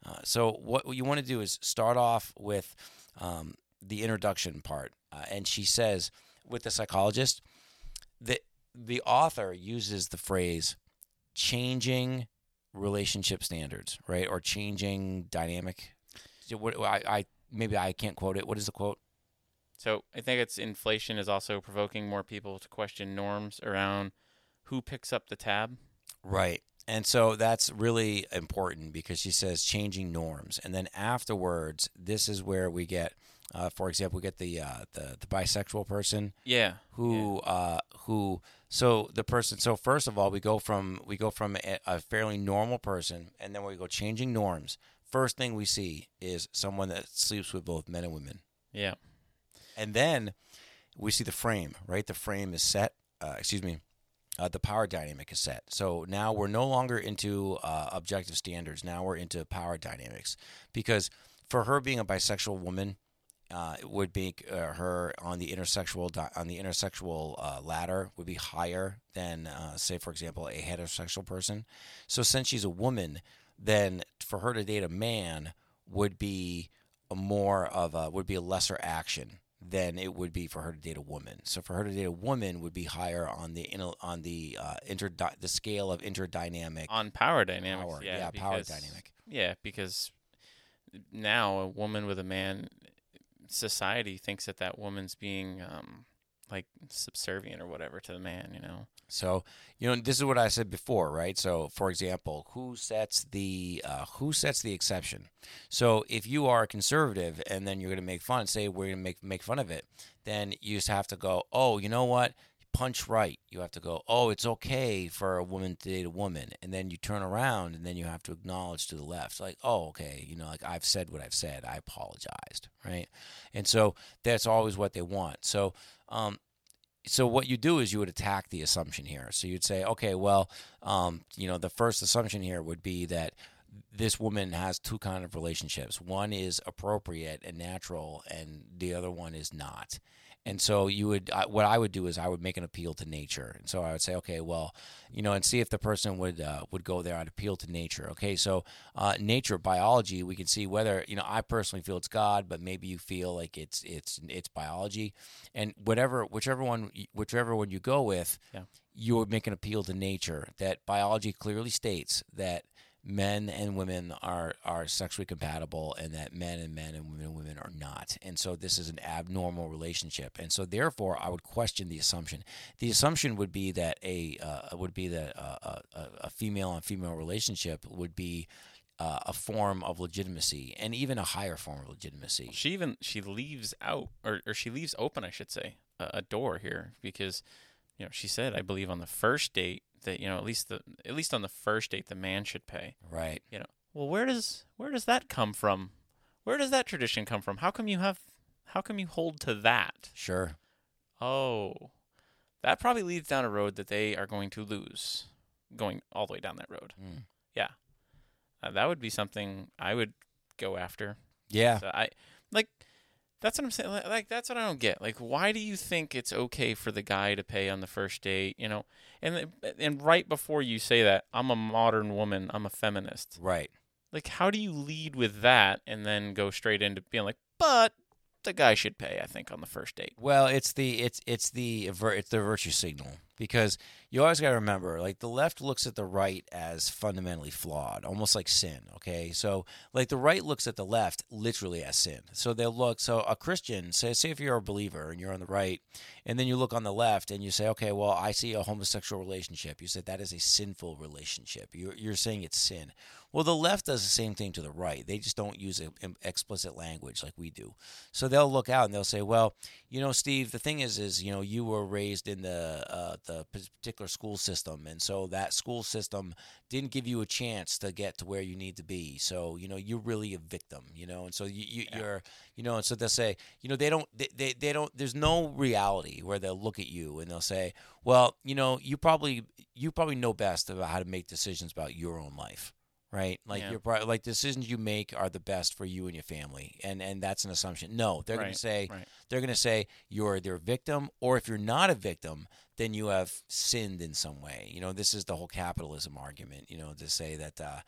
Uh, so what you want to do is start off with um, the introduction part, uh, and she says, with the psychologist, that the author uses the phrase "changing relationship standards," right, or changing dynamic. So what, I, I maybe I can't quote it. What is the quote? So I think it's inflation is also provoking more people to question norms around who picks up the tab. Right. And so that's really important because she says changing norms. And then afterwards, this is where we get, uh, for example, we get the, uh, the the bisexual person Yeah. who uh, who so the person so first of all we go from we go from a, a fairly normal person and then we go changing norms. First thing we see is someone that sleeps with both men and women. Yeah. And then we see the frame, right? The frame is set. Uh, excuse me. Uh, the power dynamic is set. So now we're no longer into uh, objective standards. Now we're into power dynamics because for her being a bisexual woman, uh, it would make uh, her on the intersexual di- on the intersexual uh, ladder would be higher than, uh, say, for example, a heterosexual person. So since she's a woman, then for her to date a man would be a more of a would be a lesser action than it would be for her to date a woman. So for her to date a woman would be higher on the on the uh, inter the scale of interdynamic On power dynamics. power. Yeah. power because- dynamic. Yeah, because now a woman with a man, society thinks that that woman's being um, like subservient or whatever to the man. You know. So you know this is what I said before, right? So for example, who sets the uh, who sets the exception? So if you are a conservative and then you're going to make fun, say we're going to make make fun of it, then you just have to go, oh, you know what? Punch right. You have to go, oh, it's okay for a woman to date a woman, and then you turn around and then you have to acknowledge to the left, like, oh, okay, you know, like I've said what I've said, I apologized, right? And so that's always what they want. So um, so what you do is you would attack the assumption here. So you'd say, okay, well, um, you know, the first assumption here would be that this woman has two kind of relationships. One is appropriate and natural, and the other one is not. And so you would, uh, what I would do is I would make an appeal to nature. And so I would say, okay, well, you know, and see if the person would uh, would go there. I'd appeal to nature. Okay, so uh, nature, biology, we can see whether you know. I personally feel it's God, but maybe you feel like it's it's it's biology, and whatever, whichever one, whichever one you go with, Yeah. you would make an appeal to nature. That biology clearly states that men and women are are sexually compatible and that men and men and women and women are not. And so this is an abnormal relationship. And so therefore i would question the assumption. The assumption would be that a uh, would be that a, a, a female on female relationship would be uh, a form of legitimacy and even a higher form of legitimacy. She even she leaves out or or she leaves open, I should say, a, a door here because you know she said I believe on the first date that you know at least the at least on the first date the man should pay. right You know, well where does where does that come from? Where does that tradition come from? How come you have how come you hold to that? sure Oh, that probably leads down a road that they are going to lose, going all the way down that road. Mm. Yeah, uh, that would be something I would go after. yeah So I like that's what I'm saying. Like, that's what I don't get. Like, why do you think it's okay for the guy to pay on the first date? You know, and and right before you say that, I'm a modern woman. I'm a feminist. right Like, how do you lead with that and then go straight into being like, but the guy should pay? I think on the first date. Well, it's the it's it's the it's the virtue signal because you always got to remember like the left looks at the right as fundamentally flawed almost like sin okay? So like the right looks at the left literally as sin. So they'll look so a christian say say if you're a believer and you're on the right and then you look on the left and you say okay well i see a homosexual relationship. You said that is a sinful relationship. You're, you're saying it's sin. Well, the left does the same thing to the right. They just don't use explicit language like we do. So they'll look out and they'll say, "Well, you know, Steve, the thing is, is you know, you were raised in the uh, the particular school system, and so that school system didn't give you a chance to get to where you need to be. So you know, you're really a victim, you know, and so you, you yeah. you're, you know, and so they'll say, you know, they don't, they, they, they don't. There's no reality where they'll look at you and they'll say, well, you know, you probably you probably know best about how to make decisions about your own life right? Like yeah. you're like decisions you make are the best for you and your family, and and that's an assumption. No, they're right. going to say right. they're going to say you're their victim, or if you're not a victim, then you have sinned in some way. You know, this is the whole capitalism argument. You know, to say that uh,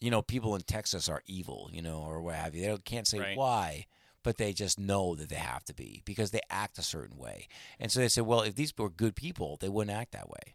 you know people in Texas are evil, you know, or what have you. They can't say right. why. But they just know that they have to be because they act a certain way. And so they say, well, if these were good people, they wouldn't act that way.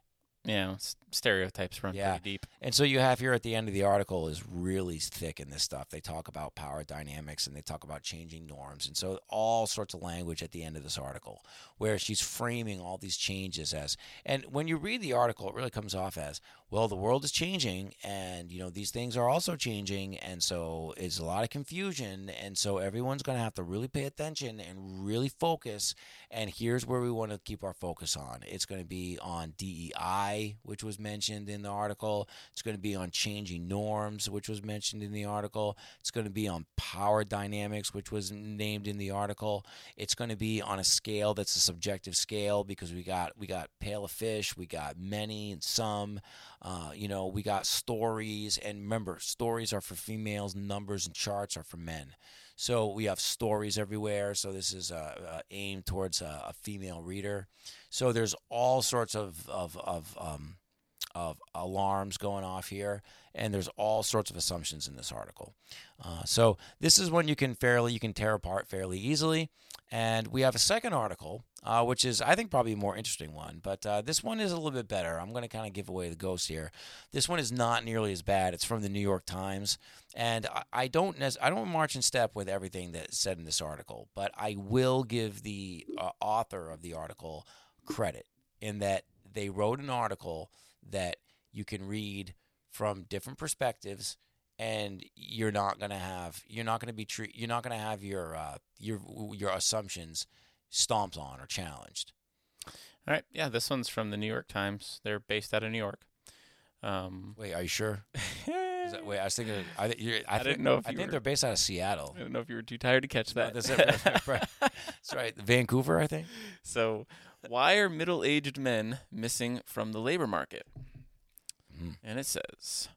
Yeah, stereotypes run yeah. pretty deep. And so you have here at the end of the article is really thick in this stuff. They talk about power dynamics and they talk about changing norms. And so all sorts of language at the end of this article where she's framing all these changes as and when you read the article it really comes off as well the world is changing and you know these things are also changing and so it's a lot of confusion and so everyone's going to have to really pay attention and really focus and here's where we want to keep our focus on. It's going to be on DEI, which was mentioned in the article. It's going to be on changing norms, which was mentioned in the article. It's going to be on power dynamics, which was named in the article. It's going to be on a scale that's a subjective scale because we got we got pail of fish, we got many and some. Uh, you know, we got stories, and remember, stories are for females, numbers and charts are for men. So we have stories everywhere. So this is uh, uh, aimed towards a, a, female reader. So there's all sorts of of of, um, of alarms going off here, and there's all sorts of assumptions in this article. Uh, so this is one you can fairly you can tear apart fairly easily. And we have a second article, uh, which is, I think, probably a more interesting one. But uh, this one is a little bit better. I'm going to kind of give away the ghost here. This one is not nearly as bad. It's from the New York Times, and I, I don't I don't march in step with everything that's said in this article, but I will give the uh, author of the article credit in that they wrote an article that you can read from different perspectives and you're not gonna have you're not gonna be tre- you're not gonna have your uh, your your assumptions stomped on or challenged. All right, yeah, this one's from the New York Times. They're based out of New York. Um, wait, are you sure? that, wait, I was thinking. I, I, I think, didn't know if I think were, they're based out of Seattle. I don't know if you were too tired to catch that. No, that's, right. that's right, Vancouver, I think. So, why are middle-aged men missing from the labor market? Mm. And it says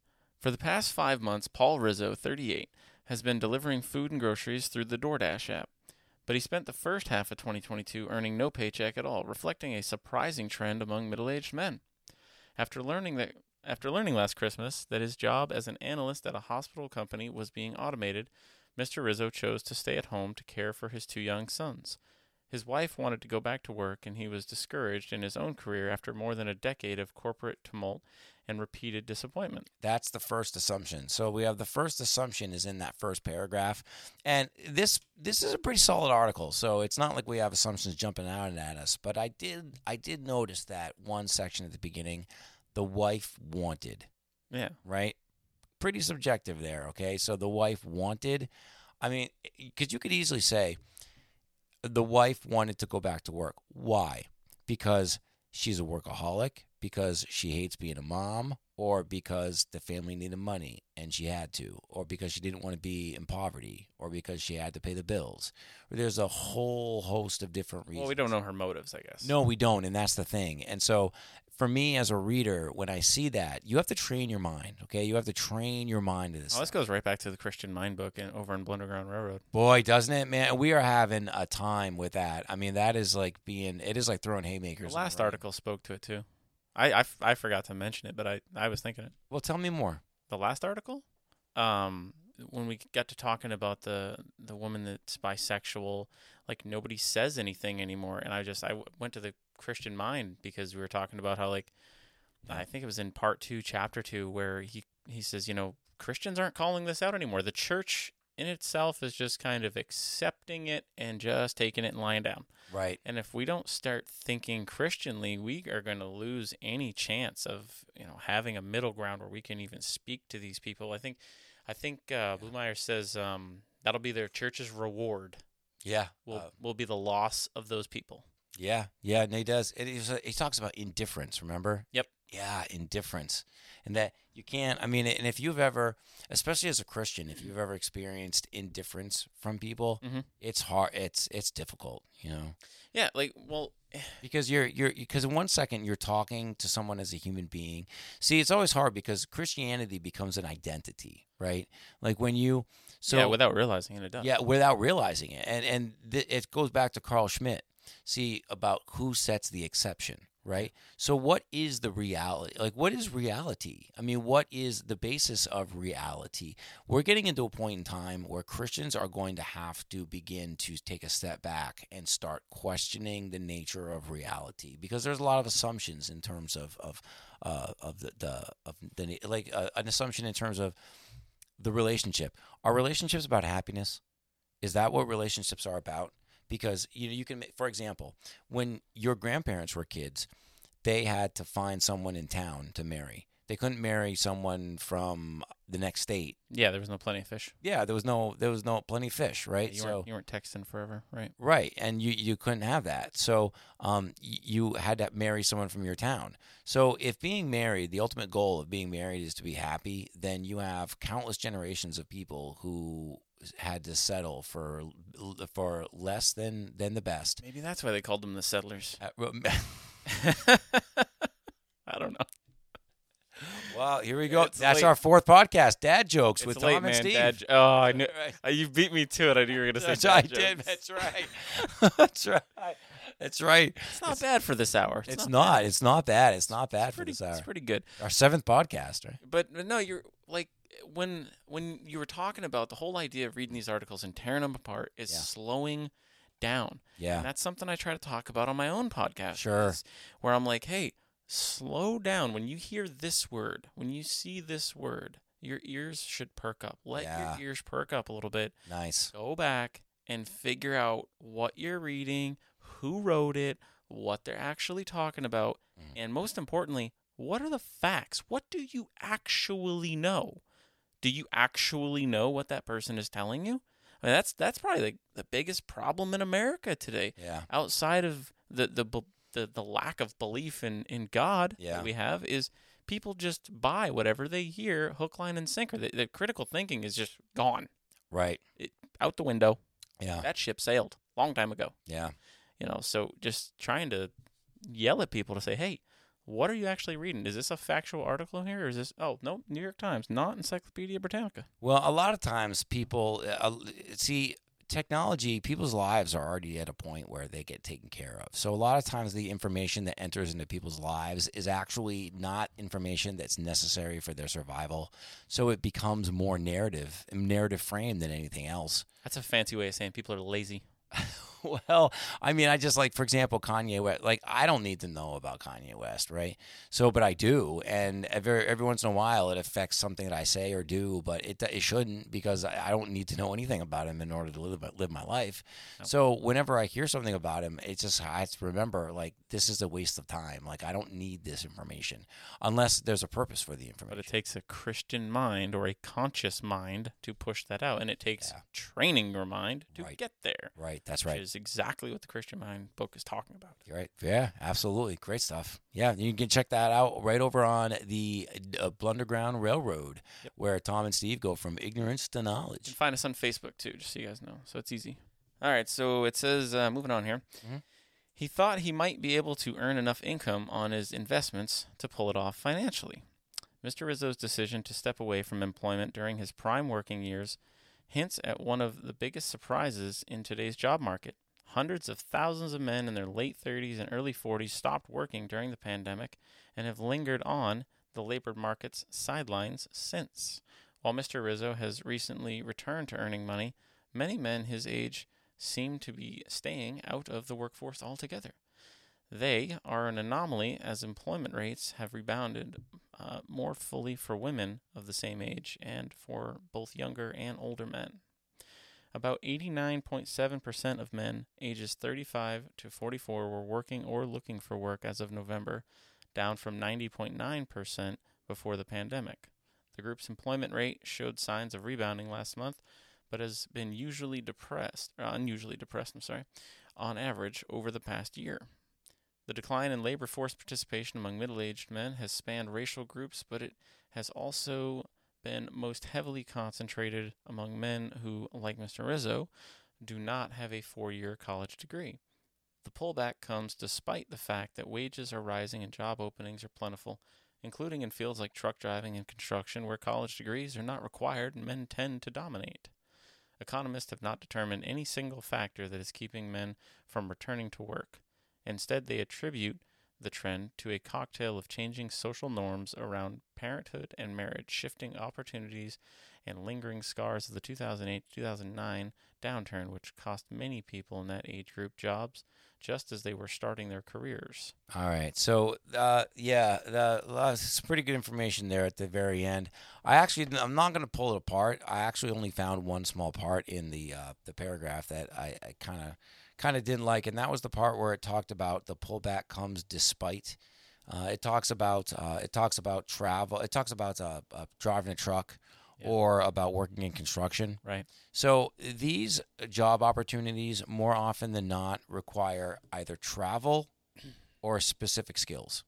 for the past five months, Paul Rizzo, 38, has been delivering food and groceries through the DoorDash app. But he spent the first half of 2022 earning no paycheck at all, reflecting a surprising trend among middle-aged men. After learning that after learning last Christmas that his job as an analyst at a hospital company was being automated, Mr. Rizzo chose to stay at home to care for his two young sons. His wife wanted to go back to work, and he was discouraged in his own career after more than a decade of corporate tumult and repeated disappointment. That's the first assumption. So we have the first assumption is in that first paragraph, and this this is a pretty solid article. So it's not like we have assumptions jumping out at us. But I did I did notice that one section at the beginning, the wife wanted. Yeah. Right. Pretty subjective there. Okay. So the wife wanted. I mean, because you could easily say the wife wanted to go back to work. Why? Because she's a workaholic because she hates being a mom or because the family needed money and she had to or because she didn't want to be in poverty or because she had to pay the bills. There's a whole host of different reasons well we don't know her motives i guess. No we don't and that's the thing. And so for me as a reader when i see that you have to train your mind okay? You have to train your mind to this oh, this goes right back to the christian mind book and over in blunderground railroad. Boy doesn't it man? We are having a time with that. I mean that is like being it is like throwing haymakers the last article spoke to it too I, I, I forgot to mention it, but I, I was thinking it. Well, tell me more. The last article? Um, when we got to talking about the the woman that's bisexual, like nobody says anything anymore. And I just I w- went to the Christian Mind because we were talking about how like I think it was in part two, chapter two, where he he says, you know, Christians aren't calling this out anymore. The church in itself is just kind of accepting it and just taking it and lying down. Right. And if we don't start thinking Christianly, we are going to lose any chance of you know having a middle ground where we can even speak to these people. I think, I think uh, Blamires says um, that'll be their church's reward. Yeah. Will uh, will be the loss of those people. Yeah, yeah, and he does. Is. He talks about indifference. Remember? Yep. Yeah, indifference, and that you can't. I mean, and if you've ever, especially as a Christian, if you've ever experienced indifference from people, Mhm. it's hard. It's it's difficult. You know, Yeah, like well, because you're you're because in one second you're talking to someone as a human being. See, it's always hard because Christianity becomes an identity, right? Like when you so yeah, without realizing it, it does. yeah, without realizing it, and and th- it goes back to Carl Schmitt. See about who sets the exception, right? So what is the reality? Like what is reality? I mean, what is the basis of reality? We're getting into a point in time where Christians are going to have to begin to take a step back and start questioning the nature of reality because there's a lot of assumptions in terms of of uh, of the, the of the like uh, an assumption in terms of the relationship. Are relationships about happiness? Is that what relationships are about? Because you know, you can, for example, when your grandparents were kids, they had to find someone in town to marry. They couldn't marry someone from the next state. Yeah, there was no plenty of fish. Yeah, there was no, there was no plenty of fish, right? You so weren't you weren't texting forever, right? Right, and you you couldn't have that. So um, you had to marry someone from your town. So if being married, the ultimate goal of being married is to be happy, then you have countless generations of people who had to settle for for less than than the best. Maybe that's why they called them the settlers. Uh, I don't know. Well, here we go. It's That's late. our fourth podcast, Dad jokes with it's late, Tom and man. Steve. Dad, j- oh, I knew. Right. Uh, you beat me to it. I knew you were going to say That's dad right, I did. That's right. That's right. That's right. It's not bad for this hour. It's bad. not. It's not bad. It's not bad It's for pretty, this hour. it's pretty good. Our seventh podcast, right? But but no, you're like when when you were talking about the whole idea of reading these articles and tearing them apart is Yeah. slowing down. Yeah. And that's something I try to talk about on my own podcast. Sure. Where I'm like, hey, slow down. When you hear this word, when you see this word, your ears should perk up. Let Yeah. your ears perk up a little bit. Nice. Go back and figure out what you're reading, who wrote it, what they're actually talking about, Mhm. and most importantly, what are the facts? What do you actually know? Do you actually know what that person is telling you? I mean, that's that's probably the, the biggest problem in America today. Yeah. Outside of the the the, the lack of belief in, in God Yeah. that we have is people just buy whatever they hear, hook, line, and sinker. The, the critical thinking is just gone Right. out the window. Yeah. That ship sailed long time ago. Yeah. You know, so just trying to yell at people to say, "Hey, what are you actually reading? Is this a factual article here, or is this? Oh, no, New York Times, not Encyclopedia Britannica." Well, a lot of times people uh, see technology, people's lives are already at a point where they get taken care of. So a lot of times the information that enters into people's lives is actually not information that's necessary for their survival. So it becomes more narrative, narrative frame than anything else. That's a fancy way of saying people are lazy. well, I mean, I just like, for example, Kanye West. Like, I don't need to know about Kanye West, right? So, but I do, and every every once in a while, it affects something that I say or do, but it it shouldn't because I I don't need to know anything about him in order to live live my life. No. So, whenever I hear something about him, it's just I have to remember like this is a waste of time. Like, I don't need this information unless there's a purpose for the information. But it takes a Christian mind or a conscious mind to push that out, and it takes Yeah. training your mind to Right. get there. right, that's right. Is exactly what the Christian Mind book is talking about. You're right. Yeah, absolutely. Great stuff. Yeah, you can check that out right over on the uh, Blunderground Railroad, Yep. where Tom and Steve go from ignorance to knowledge. You can find us on Facebook too, just so you guys know. So it's easy. All right, so it says, uh, moving on here. Mhm. He thought he might be able to earn enough income on his investments to pull it off financially. Mr. Rizzo's decision to step away from employment during his prime working years hints at one of the biggest surprises in today's job market. Hundreds of thousands of men in their late 30s and early 40s stopped working during the pandemic and have lingered on the labor market's sidelines since. While Mr. Rizzo has recently returned to earning money, many men his age seem to be staying out of the workforce altogether. They are an anomaly as employment rates have rebounded uh, more fully for women of the same age and for both younger and older men. About 89.7% of men ages 35 to 44 were working or looking for work as of November, down from 90.9% before the pandemic. The group's employment rate showed signs of rebounding last month, but has been usually depressed, or unusually depressed, I'm sorry, on average over the past year. The decline in labor force participation among middle aged men has spanned racial groups, but it has also been most heavily concentrated among men who, like Mr. Rizzo, do not have a four year college degree. The pullback comes despite the fact that wages are rising and job openings are plentiful, including in fields like truck driving and construction, where college degrees are not required and men tend to dominate. Economists have not determined any single factor that is keeping men from returning to work. Instead, they attribute the trend to a cocktail of changing social norms around parenthood and marriage, shifting opportunities, and lingering scars of the 2008 2009 downturn, which cost many people in that age group jobs just as they were starting their careers. All right. So, uh, yeah, the, uh, some pretty good information there at the very end. I actually, I'm not going to pull it apart. I actually only found one small part in the uh, the paragraph that I kind of kind of didn't like, and that was the part where it talked about the pullback comes despite. Uh, it talks about uh, it talks about travel. It talks about uh, uh driving a truck yeah. or about working in construction. Right. So these job opportunities more often than not require either travel or specific skills.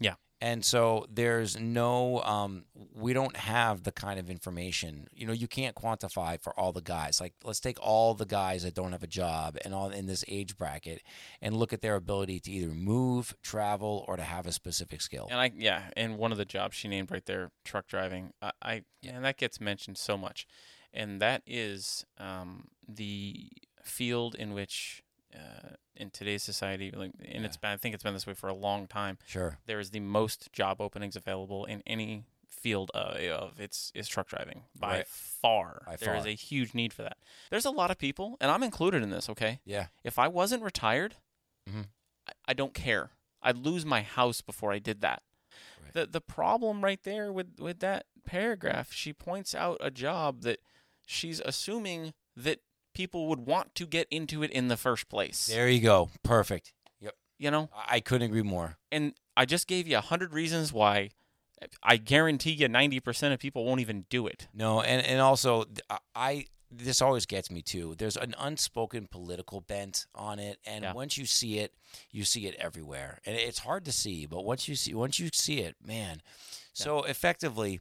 Yeah and so there's no um, we don't have the kind of information you know you can't quantify for all the guys. Like let's take all the guys that don't have a job and all in this age bracket and look at their ability to either move travel or to have a specific skill. And i yeah and one of the jobs she named right there truck driving i, I yeah. and that gets mentioned so much. And that is um, the field in which uh, in today's society, like, and yeah. it's been, I think it's been this way for a long time. Sure, there is the most job openings available in any field uh, of it's is truck driving by right. far. By there far. is a huge need for that. There's a lot of people, and I'm included in this. Okay, yeah. If I wasn't retired, mm-hmm. I, I, don't care. I'd lose my house before I did that. Right. The the problem right there with with that paragraph, she points out a job that she's assuming that people would want to get into it in the first place. There you go. Perfect. Yep. You know, I couldn't agree more. And I just gave you a hundred reasons why. I guarantee you, ninety percent of people won't even do it. No, and and also I this always gets me too. There's an unspoken political bent on it, and yeah. once you see it, you see it everywhere, and it's hard to see. But once you see, once you see it, man. So yeah. effectively,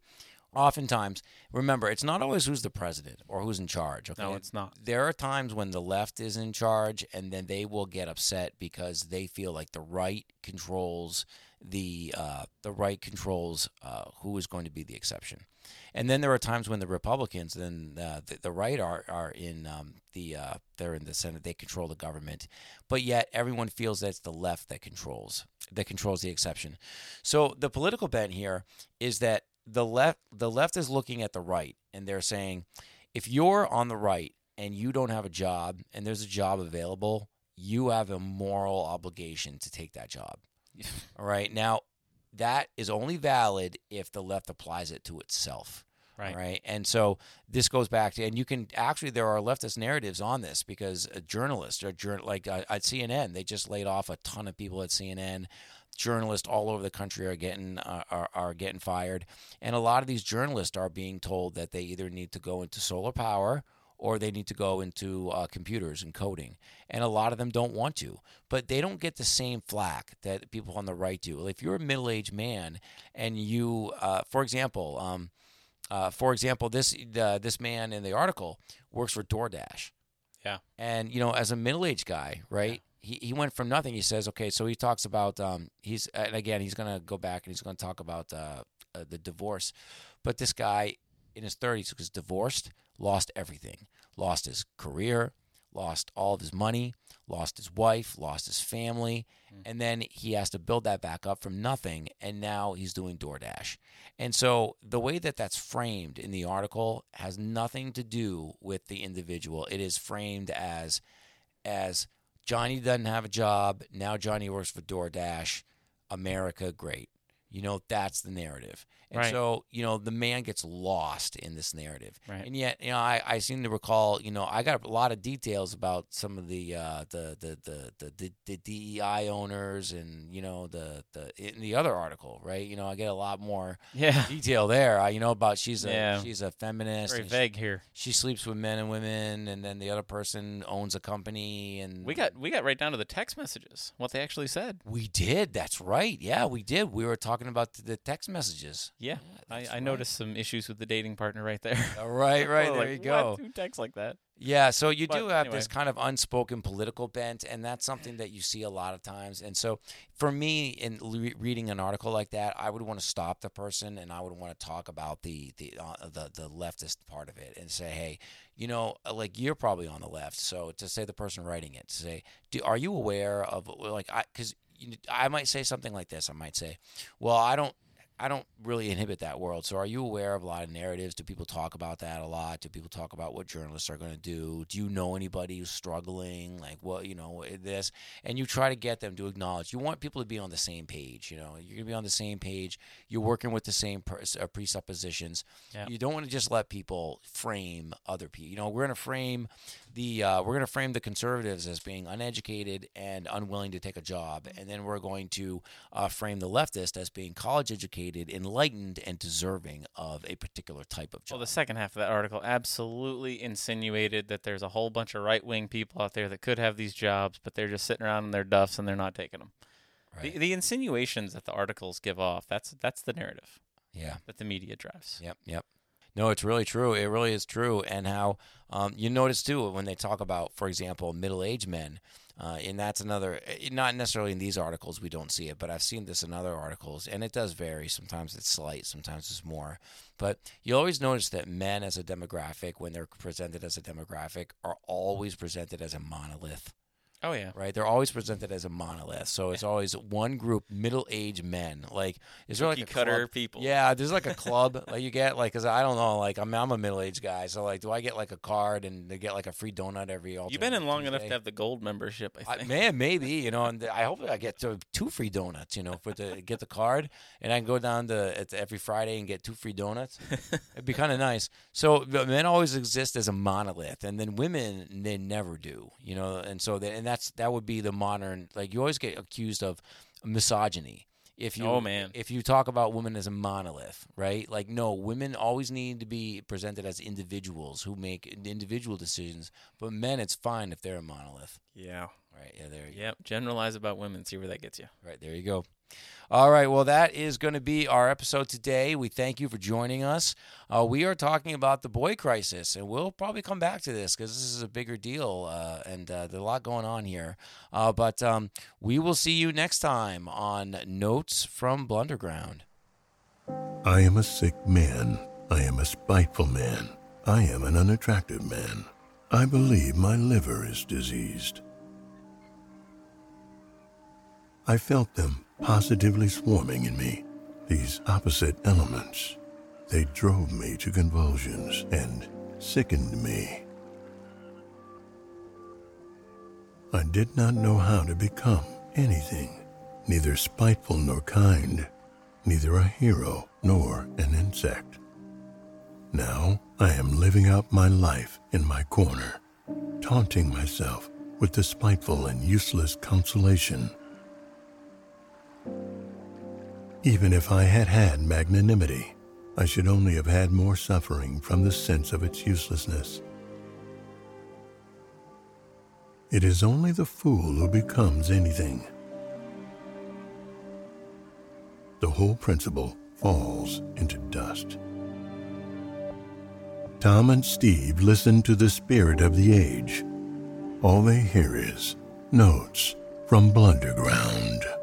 oftentimes, remember, it's not always who's the president or who's in charge. Okay? No, it's not. There are times when the left is in charge, and then they will get upset because they feel like the right controls the uh, the right controls uh, who is going to be the exception. And then there are times when the Republicans, then uh, the, the right are are in um, the uh, they're in the Senate, they control the government, but yet everyone feels that it's the left that controls that controls the exception. So the political bent here is that the left the left is looking at the right and they're saying if you're on the right and you don't have a job and there's a job available, you have a moral obligation to take that job. All right. Now, that is only valid if the left applies it to itself. Right. Right. And so this goes back to, and you can actually, there are leftist narratives on this because a journalist or like uh, at CNN, they just laid off a ton of people at CNN journalists all over the country are getting uh, are, are getting fired. And a lot of these journalists are being told that they either need to go into solar power or they need to go into uh, computers and coding. And a lot of them don't want to but they don't get the same flack that people on the right do. If you're a middle-aged man and you uh, for example um, uh, for example this this man in the article works for DoorDash. Yeah. And you know as a middle-aged guy right he, he went from nothing. He says, okay, so he talks about um, he's and again he's gonna go back and he's gonna talk about uh, uh, the divorce, but this guy in his thirties was divorced, lost everything, lost his career, lost all of his money, lost his wife, lost his family, and then he has to build that back up from nothing. And now he's doing DoorDash. And so the way that that's framed in the article has nothing to do with the individual. It is framed as as Johnny doesn't have a job. Now Johnny works for DoorDash. America, great. You know, that's the narrative. And Right. so, you know, the man gets lost in this narrative. Right. And yet, you know, I, I seem to recall, you know, I got a lot of details about some of the uh, the, the, the, the, the, the DEI owners and, you know, the, the in the other article, right? You know, I get a lot more Yeah. detail there. I, you know, about she's a Yeah. she's a feminist. Very and she- vague here. she sleeps with men and women, and then the other person owns a company. And We got we got right down to the text messages, what they actually said. we did. That's right. Yeah, we did. We were talking about the text messages. Yeah, I, I right. noticed some issues with the dating partner right there. All right, right Oh, there like, you go. What? Who texts like that? Yeah, so you But do have anyway. this kind of unspoken political bent, and that's something that you see a lot of times. And so, for me, in le- reading an article like that, I would want to stop the person, and I would want to talk about the the uh, the the leftist part of it, and say, hey, you know, uh, like you're probably on the left, so to say the person writing it, to say, do, are you aware of like I because I might say something like this. I might say, well, I don't. I don't really inhibit that world. So, are you aware of a lot of narratives? Do people talk about that a lot? Do people talk about what journalists are going to do? Do you know anybody who's struggling? Like, what, you know, this? And you try to get them to acknowledge. You want people to be on the same page. You know, you're going to be on the same page. You're working with the same pres- uh, presuppositions. Yeah. You don't want to just let people frame other people. You know, we're going to frame the uh, we're going to frame the conservatives as being uneducated and unwilling to take a job, and then we're going to uh, frame the leftist as being college educated, enlightened, and deserving of a particular type of job. Well, the second half of that article absolutely insinuated that there's a whole bunch of right wing people out there that could have these jobs, but they're just sitting around in their duffs and they're not taking them. Right. The, the insinuations that the articles give off, that's that's the narrative yeah. that the media drives. Yep. Yep. No, it's really true. It really is true. And how um, you notice too when they talk about, for example, middle-aged men, uh, and that's another. eh, Not necessarily in these articles, we don't see it, but I've seen this in other articles, and it does vary. Sometimes it's slight, sometimes it's more. But you always notice that men, as a demographic, when they're presented as a demographic, are always presented as a monolith Oh yeah. right? They're always presented as a monolith. So it's always one group, middle-aged men. Like, is there like Cookie a cutter club? people. Yeah, there's like a club like you get like, cause I don't know, like I'm I'm a middle-aged guy, so like, do I get like a card and they get like a free donut every? You've been in long enough to have the gold membership, I I, think. man, maybe you know, and I hope I get to two free donuts, you know, for the get the card, and I can go down to every Friday and get two free donuts. It'd be kind of nice. So men always exist as a monolith, and then women they never do, you know, and so that and that's that would be the modern like you always get accused of misogyny. If you Oh, man. if you talk about women as a monolith, right? Like no, women always need to be presented as individuals who make individual decisions, but men it's fine if they're a monolith. yeah. Right. Yeah. There. You Yep. Generalize about women. See where that gets you. Right. There you go. All right. Well, that is going to be our episode today. We thank you for joining us. Uh, we are talking about the boy crisis, and we'll probably come back to this because this is a bigger deal, uh, and uh, there's a lot going on here. Uh, but um, we will see you next time on Notes from Blunderground. I am a sick man. I am a spiteful man. I am an unattractive man. I believe my liver is diseased. I felt them positively swarming in me, these opposite elements. They drove me to convulsions and sickened me. I did not know how to become anything, neither spiteful nor kind, neither a hero nor an insect. Now I am living out my life in my corner, taunting myself with the spiteful and useless consolation. Even if I had had magnanimity, I should only have had more suffering from the sense of its uselessness. It is only the fool who becomes anything. The whole principle falls into dust. Tom and Steve listen to the spirit of the age. All they hear is notes from Blunderground.